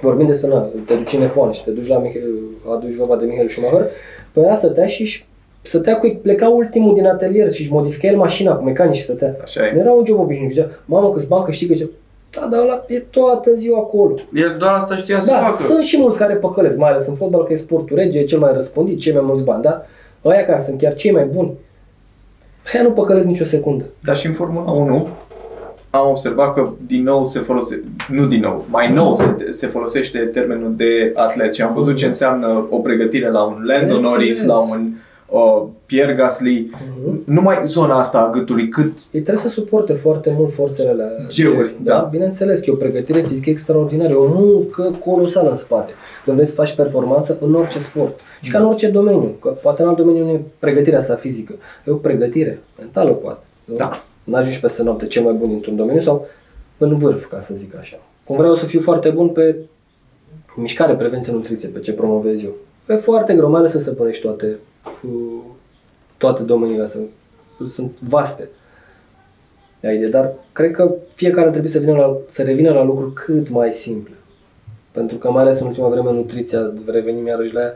vorbim despre, na, te duci în F1 și te duci la Mich- uh, aduci vorba de Michael Schumacher, pe ea stătea și își- stătea cu pleca ultimul din atelier și își modifica el mașina cu mecanici și stătea. Așa e. Nu era un job obișnuit. Zicea, mamă, câți bani câștigă? Zicea, da, dar ăla e toată ziua acolo. El doar asta știa să Da, facă. sunt și mulți care păcălesc, mai ales în fotbal, că e sportul rege, e cel mai răspândit, cei mai mulți bani, da? Ăia care sunt chiar cei mai buni, ăia nu păcălesc nicio secundă. Dar și în Formula 1 am observat că din nou se folosește, nu din nou, mai nou se, se folosește termenul de atlet și am văzut ce înseamnă o pregătire la un Lando Bineînțeles. Norris, la un uh, Pierre Gasly, Mhm. numai zona asta a gâtului, cât Ei trebuie să suporte foarte mult forțele alea. Geuri, da. da. Bineînțeles că e o pregătire fizică extraordinară, e o muncă colosală în spate. Când vrei să faci performanță în orice sport. Și ca în orice domeniu, că poate în alt domeniu nu e pregătirea asta fizică, e o pregătire mentală poate. nu? Da. N-ajungi peste noapte cel mai bun într-un domeniu sau în vârf, ca să zic așa. Cum vreau să fiu foarte bun pe mișcare, prevenție, nutriție, pe ce promovez eu. E foarte greu, mai ales să se pănești toate, cu toate domeniile astea. Sunt vaste. Ai idee, dar cred că fiecare trebuie să, vină la, să revină la lucruri cât mai simple. Pentru că mai ales în ultima vreme nutriția, revenim iarăși la ea,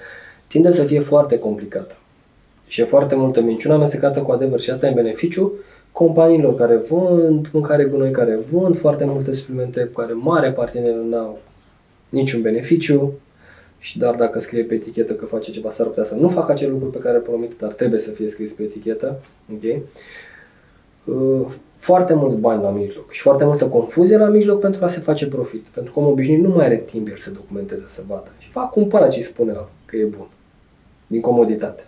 tinde să fie foarte complicată. Și e foarte multă minciună amestecată cu adevăr și asta e în beneficiu companiilor care vând mâncare gunoi, care vând foarte multe suplimente, care mare parte din ele n-au niciun beneficiu și dar dacă scrie pe etichetă că face ceva, s-ar putea să nu facă acel lucru pe care promite, dar trebuie să fie scris pe etichetă. ok? Uh, Foarte mulți bani la mijloc și foarte multă confuzie la mijloc pentru a se face profit. Pentru că om obișnuit nu mai are timp el să documenteze, să vadă. Și fac cumpăra ce îi spune ăla, că e bun. Din comoditate.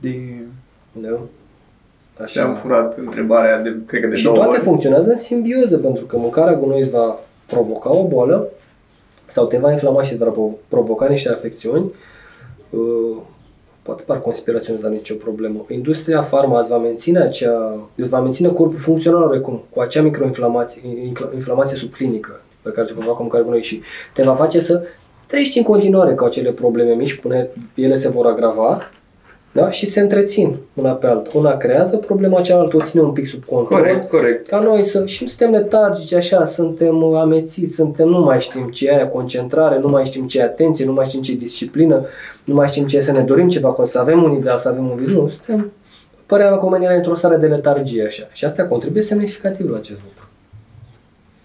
din... Da? Și am furat întrebarea de, cred că de și două toate ori. funcționează în simbioză, pentru că mâncarea gunoi îți va provoca o boală sau te va inflama și îți va provo- provoca niște afecțiuni. Uh, Poate par conspirațiuni, dar nicio problemă. Industria farma îți va menține, acea, îți va menține corpul funcțional oarecum, cu acea microinflamație infla- inflamație subclinică, pe care ți-o va fac cu noi și te va face să trăiești în continuare cu acele probleme mici, până ele se vor agrava da? și se întrețin una pe alta. Una creează problema cealaltă, o ține un pic sub control. Corect, corect. Ca noi să, și suntem letargici așa, suntem amețiți, suntem, nu mai știm ce e aia concentrare, nu mai știm ce e atenție, nu mai știm ce e disciplină, nu mai știm ce e să ne dorim ceva, să avem un ideal, să avem un vis. Nu, suntem, părerea mea că omenirea într-o stare de letargie așa. Și asta contribuie semnificativ la acest lucru.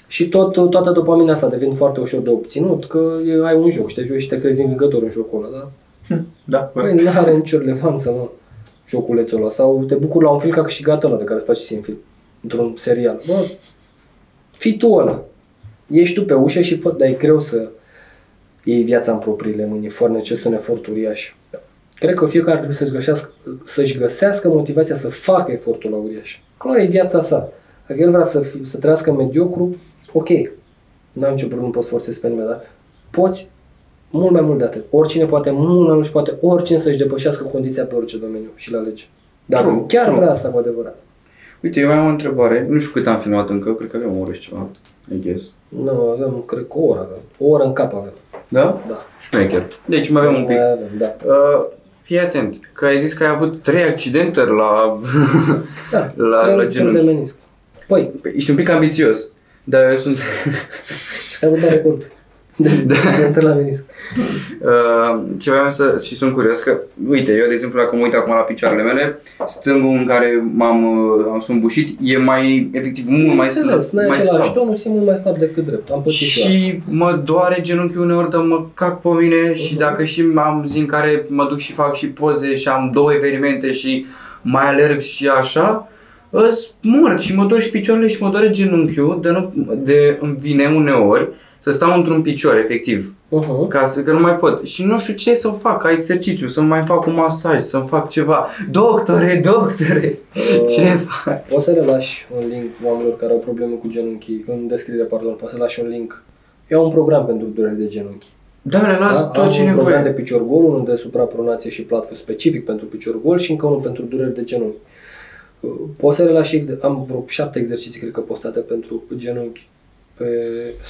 Și tot, toată dopamina asta devine foarte ușor de obținut, că e, ai un joc și te joci și te crezi învingător în jocul ăla, da? Da, Păi nu are nicio relevanță, mă, joculețul ăla. Sau te bucuri la un film ca câștigat ăla de care îți place să în film, într-un serial. Bă, fii tu ăla. Ești tu pe ușă și fă, dar e greu să iei viața în propriile mâini, e foarte neces un efort uriaș. Da. Cred că fiecare trebuie să-și găsească, să-și găsească motivația să facă efortul la uriaș. Clar e viața sa. Dacă el vrea să, fi, să trăiască mediocru, ok, n-am nicio problemă, poți forțezi pe nimeni, dar poți mult mai mult de atât. Oricine poate mult mai mult și poate oricine să-și depășească condiția pe orice domeniu și la lege. Dar True, chiar true. vrea asta cu adevărat. Uite, eu mai am o întrebare. Nu știu cât am filmat încă, cred că avem o oră și ceva. I guess. Nu, avem, cred că o oră avem. O oră în cap avem. Da? Da. Șmecher. Deci mai avem un pic. Mai avem, da. Uh, fii atent, că ai zis că ai avut trei accidentări la, Da, la, trei la rupturi de genunchi. menisc. Păi, Păi, Ești un pic ambițios, dar eu sunt... și ca să bea record. De, Da. de la menisc. Uh, ce vreau să, și sunt curios că, uite, eu de exemplu dacă mă uit acum la picioarele mele, stângul în care m-am uh, am sunt bușit e mai, efectiv, mult mai slab. Înțeles, n-ai mai același slab. tonus, e mult mai slab decât drept. Am pățit și, asta. Și mă doare genunchiul uneori, dar mă cac pe mine și Mhm. dacă și am zi în care mă duc și fac și poze și am două evenimente și mai alerg și așa, îs mort și mă dor și picioarele și mă doare genunchiul, de, nu, de îmi vine uneori să stau într-un picior, efectiv, Uh-huh. ca să, că nu mai pot. Și nu știu ce să fac, ca exercițiu, să mai fac un masaj, să-mi fac ceva. Doctore, doctore, ce fac? Poți să le lași un link oamenilor care au probleme cu genunchii, în descriere, pardon, poți să lași un link. Eu am un program pentru dureri de genunchi. Da, le las Da? tot am ce un program de nevoie. picior gol, unul de suprapronație și platform specific pentru picior gol și încă unul pentru dureri de genunchi. Uh, Poți să le lași, ex- am vreo șapte exerciții, cred că, postate pentru genunchi pe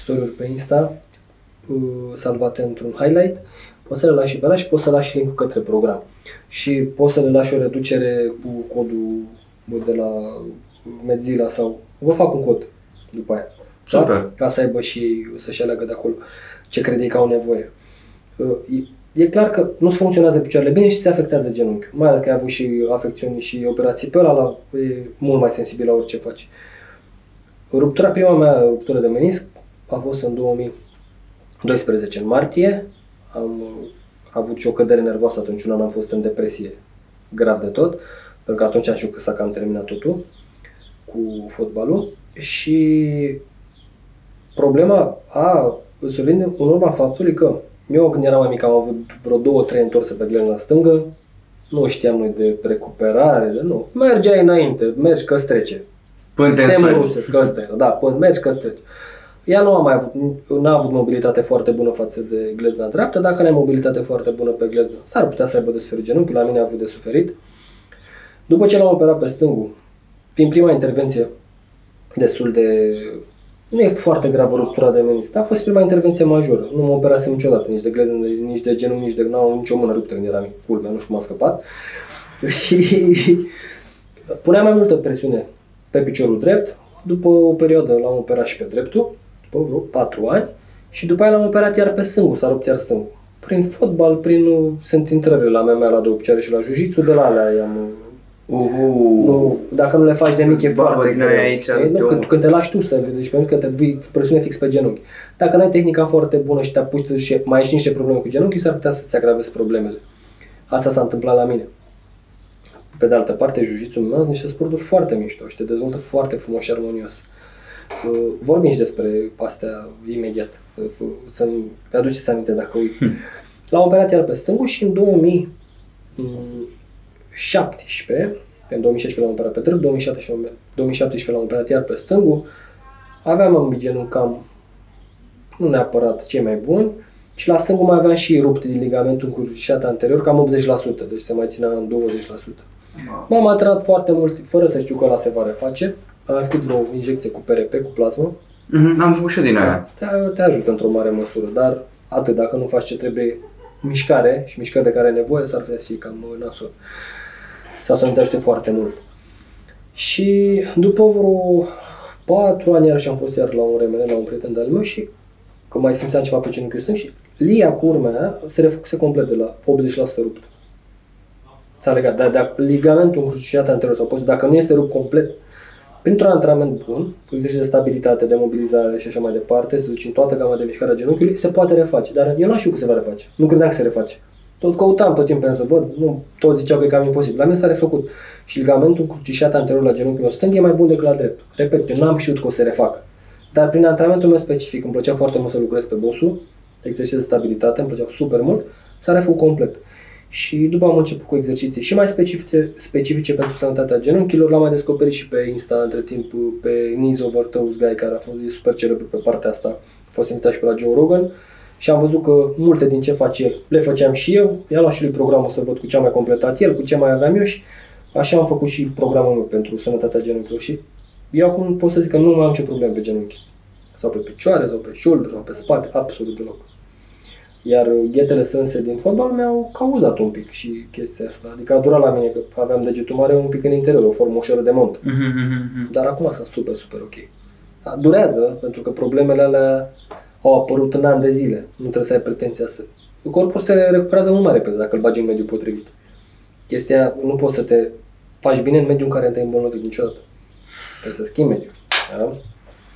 story pe Insta, uh, salvate într-un highlight. Poți să le lași și pe ăla și poți să lași link către program. Și poți să le lași o reducere cu codul de la Medzilla sau... Vă fac un cod după aia. Da? Super. Ca să aibă și ei, să-și aleagă de acolo ce crede ei că au nevoie. Uh, E, e clar că nu funcționează picioarele bine și se afectează genunchiul. Mai ales că ai avut și afecțiuni și operații pe ăla, la, e mult mai sensibil la orice faci. Ruptura, prima mea ruptură de menisc a fost în 2012, în martie. Am uh, avut și o cădere nervoasă atunci, un an am fost în depresie grav de tot, pentru că atunci am știut că s-a cam terminat totul cu fotbalul și problema a survine în urma faptului că eu când eram mai mic am avut vreo două, trei întorse pe glezna stângă, nu știam noi de recuperare, de nu. Mergeai înainte, mergi că trece. Până te Sistemul însori. rusesc, că ăsta era, da, până mergi că trece. Ea nu a mai avut, n-a avut mobilitate foarte bună față de glezna dreaptă, dacă nu ai mobilitate foarte bună pe glezna, s-ar putea să aibă de suferit genunchiul, la mine a avut de suferit. După ce l-am operat pe stângul, fiind prima intervenție destul de... Nu e foarte gravă ruptura de menisc, dar a fost prima intervenție majoră. Nu mă operasem niciodată, nici de gleză, nici de genunchi, nici de... N-am nicio mână ruptă când eram mic, culmea, nu știu cum a scăpat. Și punea mai multă presiune pe piciorul drept. După o perioadă l-am operat și pe dreptul, după vreo 4 ani. Și după aia l-am operat iar pe stângul, s-a rupt iar stângul. Prin fotbal, prin... Sunt intrări la MMA, la două picioare și la jiu de la alea i-am Uhu. nu, dacă nu le faci de mic e Babă, foarte din aia greu. aici, știi? de nu, omul. când, când te lași tu să deci pentru că te vii cu presiune fix pe genunchi. Dacă nu ai tehnica foarte bună și te apuci și mai ai și niște probleme cu genunchii, s-ar putea să-ți agravezi problemele. Asta s-a întâmplat la mine. Pe de altă parte, jiu-jitsu meu sunt niște sporturi foarte mișto și te dezvoltă foarte frumos și armonios. Uh, Vorbim și despre astea imediat. Uh, Să-mi aduceți aminte dacă uit. L-am operat iar pe stângul și în 2017, în 2016 l-am operat pe drept, 2017, 2017 l-am operat iar pe stângul. Aveam ambigenul cam, nu neapărat cei mai buni, și la stângul mai aveam și rupt din ligamentul încrucișat anterior, cam 80%, deci se mai ținea în 20%. M-am atrat foarte mult, fără să știu că ăla se va reface. Am mai făcut vreo injecție cu PRP, cu plasmă, Mhm, am făcut și eu din aia. Te, te ajută într-o mare măsură, dar atât, dacă nu faci ce trebuie, mișcare și mișcare de care ai nevoie, s-ar putea să fie cam nasol. Sau să amintește foarte mult. Și după vreo patru ani iarăși am fost iar la un remene, la un prieten de-al meu și că mai simțeam ceva pe genunchiul stâng și lia cu urmea aia se refăcuse complet de la 80% rupt. S-a legat, dar dacă ligamentul încrucișat anterior sau post, dacă nu este rupt complet, printr-un antrenament bun, cu exerciții de stabilitate, de mobilizare și așa mai departe, să duci în toată gama de mișcare a genunchiului, se poate reface. Dar eu nu știu cum se va reface. Nu credeam că se reface. Tot căutam tot timpul să văd, nu, toți ziceau că e cam imposibil. La mine s-a refăcut. Și ligamentul crucișat anterior la genunchiul meu stâng e mai bun decât la drept. Repet, eu n-am știut că o să refacă. Dar prin antrenamentul meu specific, îmi plăcea foarte mult să lucrez pe bosul, exerciții de stabilitate, îmi plăcea super mult, s-a refăcut complet. Și după am început cu exerciții și mai specifice, specifice pentru sănătatea genunchilor, l-am mai descoperit și pe Insta între timp pe Nizo Over Toes Guy, care a fost e super celebru pe partea asta, a fost invitat și pe la Joe Rogan și am văzut că multe din ce face el le făceam și eu, i-am luat și lui programul să văd cu ce am mai completat el, cu ce mai aveam eu și așa am făcut și programul meu pentru sănătatea genunchilor și eu acum pot să zic că nu mai am nicio problemă pe genunchi. Sau pe picioare, sau pe shoulder, sau pe spate, absolut deloc. Iar ghetele strânse din fotbal mi-au cauzat un pic și chestia asta. Adică a durat la mine că aveam degetul mare un pic în interior, o formă ușoară de mont. Mhm, Dar acum sunt super, super ok. Da, Durează, pentru că problemele alea au apărut în ani de zile. Nu trebuie să ai pretenția să... Corpul se recuperează mult mai repede dacă îl bagi în mediul potrivit. Chestia, nu poți să te faci bine în mediul în care nu te-ai îmbolnăvit niciodată. Trebuie să schimbi mediul. Da?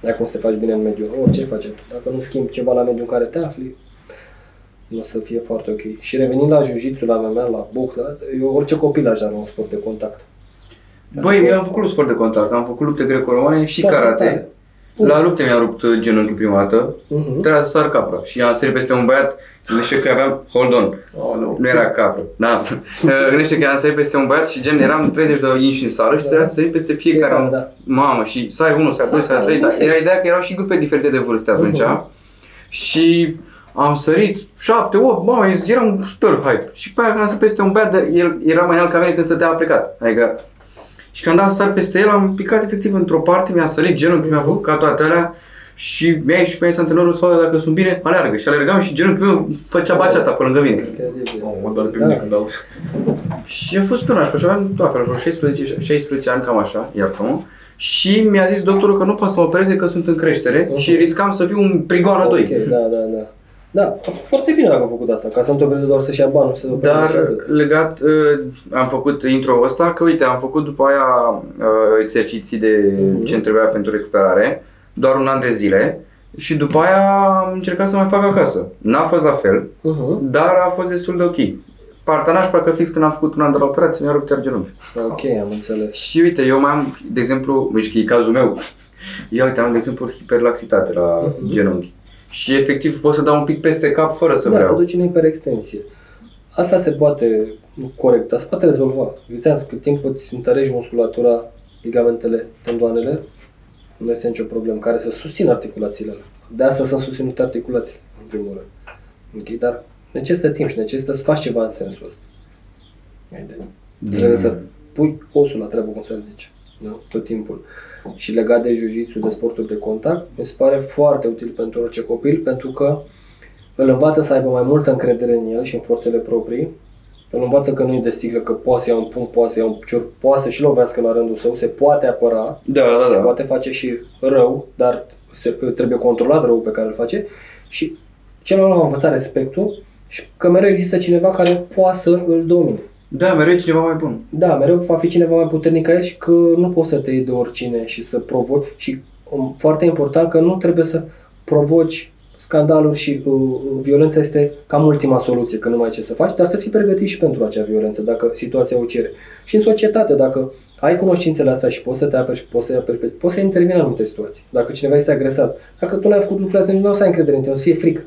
Dacă nu te faci bine în mediul, orice faci tu. Dacă nu schimbi ceva la mediul în care te afli, nu o să fie foarte ok. Și revenind la jiu la MMA, la box, la, eu orice copil aș da la un sport de contact. Băi, eu am făcut sport de contact, am făcut lupte greco-romane și Foarte karate. tare. Bun. La lupte mi-a rupt genunchiul prima dată, Mhm. trebuia să sar capra și am sărit peste un băiat, gândește că aveam, hold on, Aoleu. nu era capră, da, gândește că am sărit peste un băiat și gen eram 30 de inși în sală și Da. trebuia să sări peste fiecare, Fiecare, un- da. mamă, și sari unul, sari doi, Sari, sari trei, da, dar era sex. ideea că erau și grupe diferite de vârste atunci Mhm. și am sărit 7, 8, mamă, eram super hype. Și pe aia când am sărit peste un băiat, de- el era mai înalt ca mine când stătea aplicat. Adică și când am dat să sar peste el, am picat efectiv într-o parte, mi-a sărit genunchiul, mi-a făcut ca toate alea și mi-a ieșit pe mine antrenorul să vadă dacă sunt bine, aleargă. Și alergam și genunchiul meu făcea baceata pe lângă mine. Incredibil. Oh, mă doare pe Da. mine când dau. Și a fost pe nașpa și aveam la fel, vreo 16, 16 ani, cam așa, iartă-mă. Și mi-a zis doctorul că nu poate să mă opereze, că sunt în creștere Mhm. și riscam să fiu un prigoană 2. Ok, da, da, da. Da, a fost foarte bine dacă a făcut asta, ca să nu te opereze doar să-și ia bani, să se opereze și Dar atât. legat, uh, am făcut intro ăsta, că uite, am făcut după aia uh, exerciții de Mhm. ce îmi trebuia pentru recuperare, doar un an de zile. Și după aia am încercat să mai fac acasă. N-a fost la fel, Uh-huh. dar a fost destul de ok. Partea nașpa că fix când am făcut un an de la operație, mi-a rupt iar genunchi. Ok, am înțeles. Și uite, eu mai am, de exemplu, uite că e cazul meu. Eu uite, am de exemplu hiperlaxitate la Mhm. genunchi. Și efectiv pot să dau un pic peste cap fără să da, vreau. te duci în hiperextensie. Asta se poate corecta, se poate rezolva. Îți am zis, cât timp îți întărești musculatura, ligamentele, tendoanele, nu este nicio problemă, care să susțină articulațiile alea. De asta sunt susținute articulații, în primul rând. Ok, dar necesită timp și necesită să faci ceva în sensul ăsta. Ai de- Din- Trebuie să pui osul la treabă, cum se zice, da? tot timpul. Și legat de jiu de sporturi de contact, mi se pare foarte util pentru orice copil, pentru că îl învață să aibă mai multă încredere în el și în forțele proprii, îl învață că nu e de sticlă, că poate să ia un punct, poate să ia un picior, poate să și lovească la rândul său, se poate apăra, Da, da, da. poate face și rău, dar se, trebuie controlat răul pe care îl face și celălalt va învăța respectul și că mereu există cineva care poate să îl domine. Da, mereu e cineva mai bun. Da, mereu va fi cineva mai puternic ca el și că nu poți să te iei de oricine și să provoci. Și um, foarte important că nu trebuie să provoci scandaluri și uh, uh, violența este cam ultima soluție, că nu mai ai ce să faci, dar să fii pregătit și pentru acea violență, dacă situația o cere. Și în societate, dacă ai cunoștințele astea și poți să te aperi și poți să, aperi, pe- poți să intervii în anumite situații. Dacă cineva este agresat, dacă tu n-ai făcut lucrurile astea, nu o să ai încredere în tine, o să fie frică.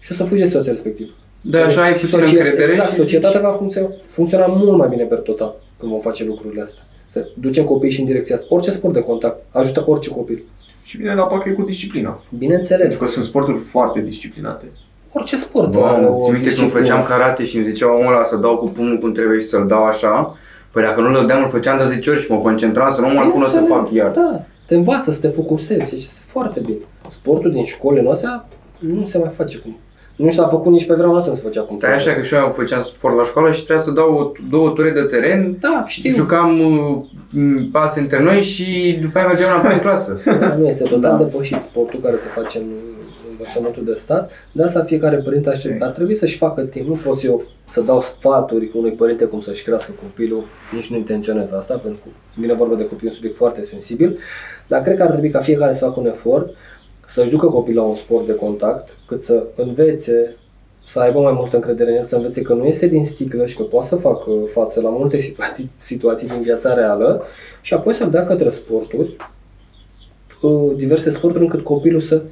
Și o să fugi de situația respectivă. Da, așa ai Și puțină socie- încredere Exact, și societatea va funcționa, funcționa mult mai bine per total când vom face lucrurile astea. Să ducem copiii și în direcția asta. Orice sport de contact ajută orice copil. Și vine la pachet cu disciplina. Bineînțeles, Pentru că sunt sporturi foarte disciplinate. orice sport are Doamne, o ți minte când disciplină. făceam karate și îmi zicea omul ăla să dau cu pumnul cum trebuie și să-l dau așa? Păi dacă nu-l dădeam, îl făceam de 10 ori și mă concentram să nu mai pun să fac iar. Da. te învață să te focusezi, și este foarte bine. Sportul din școlile noastre nu se mai face cum. Nu s-a făcut nici pe vremea noastră, nu se făcea cum. Stai așa că și eu făceam sport la școală și trebuia să dau o, două ture de teren, Da, știu. jucam uh, m, pase între noi și după aia mergeam înapoi în clasă. Da, nu este total Da. depășit sportul care se face în învățământul de stat, de asta fiecare părinte ar, ar trebui să-și facă timp. Nu pot eu să dau sfaturi unui părinte cum să-și crească copilul, nici nu intenționez asta, pentru că vine vorba de copil, un subiect foarte sensibil, dar cred că ar trebui ca fiecare să facă un efort să-și ducă copilul la un sport de contact, cât să învețe să aibă mai multă încredere în el, să învețe că nu este din sticlă și că poate să facă față la multe situații, situații din viața reală și apoi să-l dea către sporturi, uh, diverse sporturi încât copilul să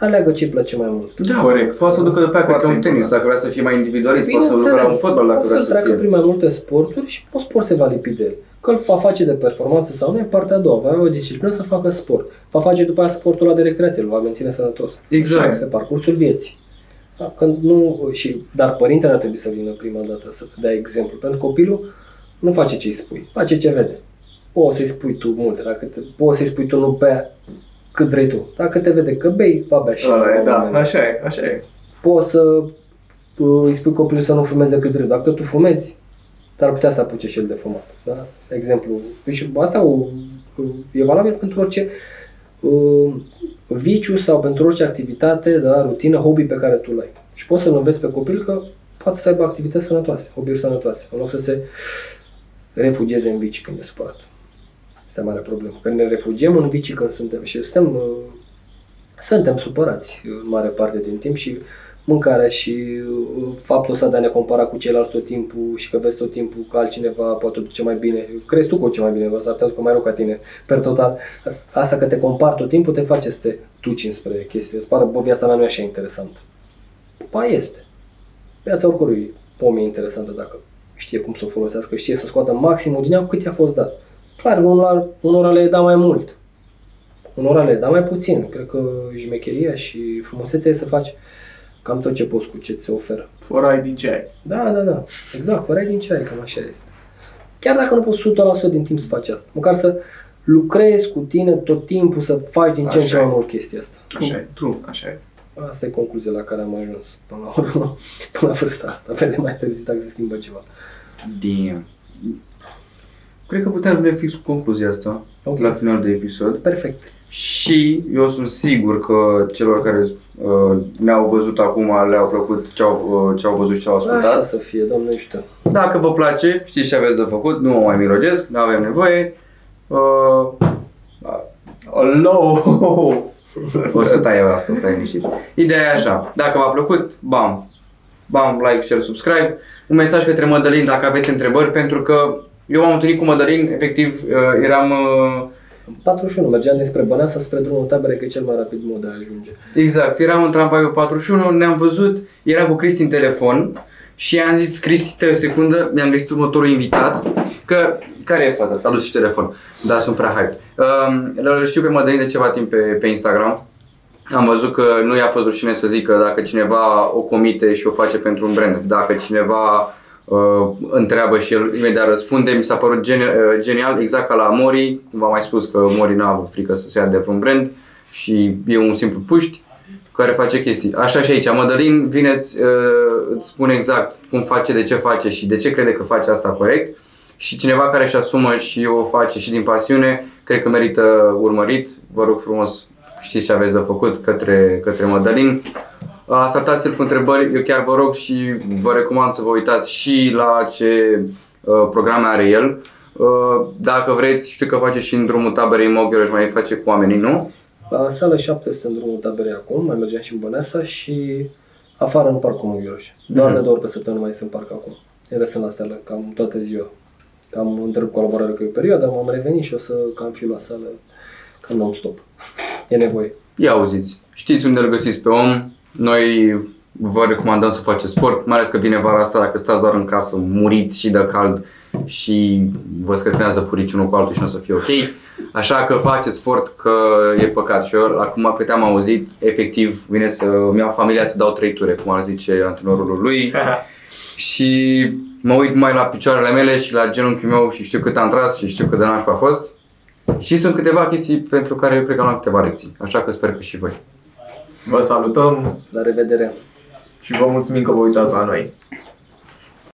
aleagă ce îi place mai mult. Da, Corect. Poate să ducă de pe aia Foarte câte un tenis, important. dacă vrea să fie mai individualist, poate să ducă la un Bineînțeles, fotbal dacă poate vrea să să treacă fie. prin mai multe sporturi și un sport se va lipi de el. Că îl va face de performanță sau nu, e partea a doua. Va avea o disciplină să facă sport. Va face după aia sportul ăla de recreație, îl va menține sănătos. Exact. Pe parcursul vieții. Da, când nu, și, dar părintele ar trebui să vină prima dată să dea exemplu. Pentru că copilul nu face ce îi spui, face ce vede. Poți să-i spui tu multe, dacă te, poți să-i spui tu nu bea cât vrei tu. Dacă te vede că bei, va bea și Ăla e, el. da, așa e, așa e. Poți să uh, îi spui copilului să nu fumeze cât vrei. Dacă tu fumezi, ar putea să apuce și el de fumat. Da? De exemplu, și asta o, e valabil pentru orice uh, viciu sau pentru orice activitate, da, rutină, hobby pe care tu l-ai. Și poți să-l înveți pe copil că poate să aibă activități sănătoase, hobby-uri sănătoase, în loc să se refugieze în vicii când e supărat. Asta e mare problemă. Că ne refugiem în vicii când suntem și suntem, uh, suntem supărați în mare parte din timp și mâncarea și uh, faptul ăsta de a ne compara cu ceilalți tot timpul și că vezi tot timpul că altcineva poate o duce mai bine. Crezi tu că o duce mai bine, vă s-ar putea să mai rău ca tine, per total. Asta că te compari tot timpul te face să te duci înspre chestii. Îți pare, bă, viața mea nu e așa interesantă. Ba este. Viața oricărui om e interesantă dacă știe cum să o folosească, știe să scoată maximul din ea cât i-a fost dat. Clar, unora, unora le da mai mult. Unora le da mai puțin. Cred că jmecheria și frumusețea e să faci cam tot ce poți cu ce ți se oferă. Forai din ce ai. Da, da, da. Exact, fără din ce ai, cam așa este. Chiar dacă nu poți 100% din timp să faci asta, măcar să lucrezi cu tine tot timpul, să faci din ce în ce Așa mai e. mult chestia asta. Așa e, true, așa e. Asta e concluzia la care am ajuns până la urmă, până la vârsta asta. Vedem mai târziu dacă se schimbă ceva. Damn. Cred că putem veni fix cu concluzia asta Ok. la final de episod. Perfect. Și eu sunt sigur că celor care uh, ne-au văzut acum le-au plăcut ce au, uh, ce au văzut și ce au Așa ascultat. să fie, Doamne ajută. Dacă vă place, știți ce aveți de făcut, nu mă mai mirogesc, nu avem nevoie. Uh, Hello! o să tai eu asta, stai liniștit. Ideea e așa, dacă v-a plăcut, bam, bam, like, share, subscribe. Un mesaj către Mădălin dacă aveți întrebări, pentru că eu m-am întâlnit cu Mădălin, efectiv, uh, eram... Uh, 41, mergeam dinspre Băneasa spre drumul tabere, că e cel mai rapid mod de a ajunge. Exact, eram în tramvaiul 41, ne-am văzut, eram cu Cristi în telefon și i-am zis, Cristi, stai o secundă, mi-am găsit următorul invitat, că, care e faza? S-a dus și telefon, da, sunt prea hype. Um, îl știu pe Mădălin de ceva timp pe, pe Instagram, am văzut că nu i-a fost rușine să zică dacă cineva o comite și o face pentru un brand, dacă cineva uh, întreabă și el imediat răspunde, mi s-a părut geni- uh, genial, exact ca la Mori, cum v-am mai spus că Mori n-a avut frică să se ia de vreun brand și e un simplu puști care face chestii. Așa și aici, Mădălin vine, îți, uh, îți spune exact cum face, de ce face și de ce crede că face asta corect și cineva care își asumă și o face și din pasiune, cred că merită urmărit. Vă rog frumos, știți ce aveți de făcut către, către Mădălin. Asaltați-l cu întrebări, eu chiar vă rog și vă recomand să vă uitați și la ce uh, programe are el. Uh, dacă vreți, știu că face și în drumul taberei Moghiorăș, mai face cu oamenii, nu? La sala 7 este în drumul taberei acum, mai mergeam și în Băneasa și afară în parcul Mughioroș. Doar Mhm. de două ori pe săptămână mai sunt în parc acum. În rest sunt la sală, cam toată ziua. Am întrerupt colaborarea cu o perioadă, m-am revenit și o să cam fiu la sală cam non-stop. E nevoie. Ia auziți, știți unde îl găsiți pe om, noi vă recomandăm să faceți sport, mai ales că vine vara asta, dacă stați doar în casă, muriți și de cald și vă scăpinați de purici unul cu altul și nu o să fie ok. Așa că faceți sport că e păcat și eu acum câte am auzit, efectiv vine să-mi iau familia să dau trei ture, cum ar zice antrenorul lui și mă uit mai la picioarele mele și la genunchiul meu și știu cât am tras și știu cât de nașpa a fost. Și sunt câteva chestii pentru care eu cred că am luat câteva lecții, așa că sper că și voi. Vă salutăm La revedere! și vă mulțumim că vă uitați la noi.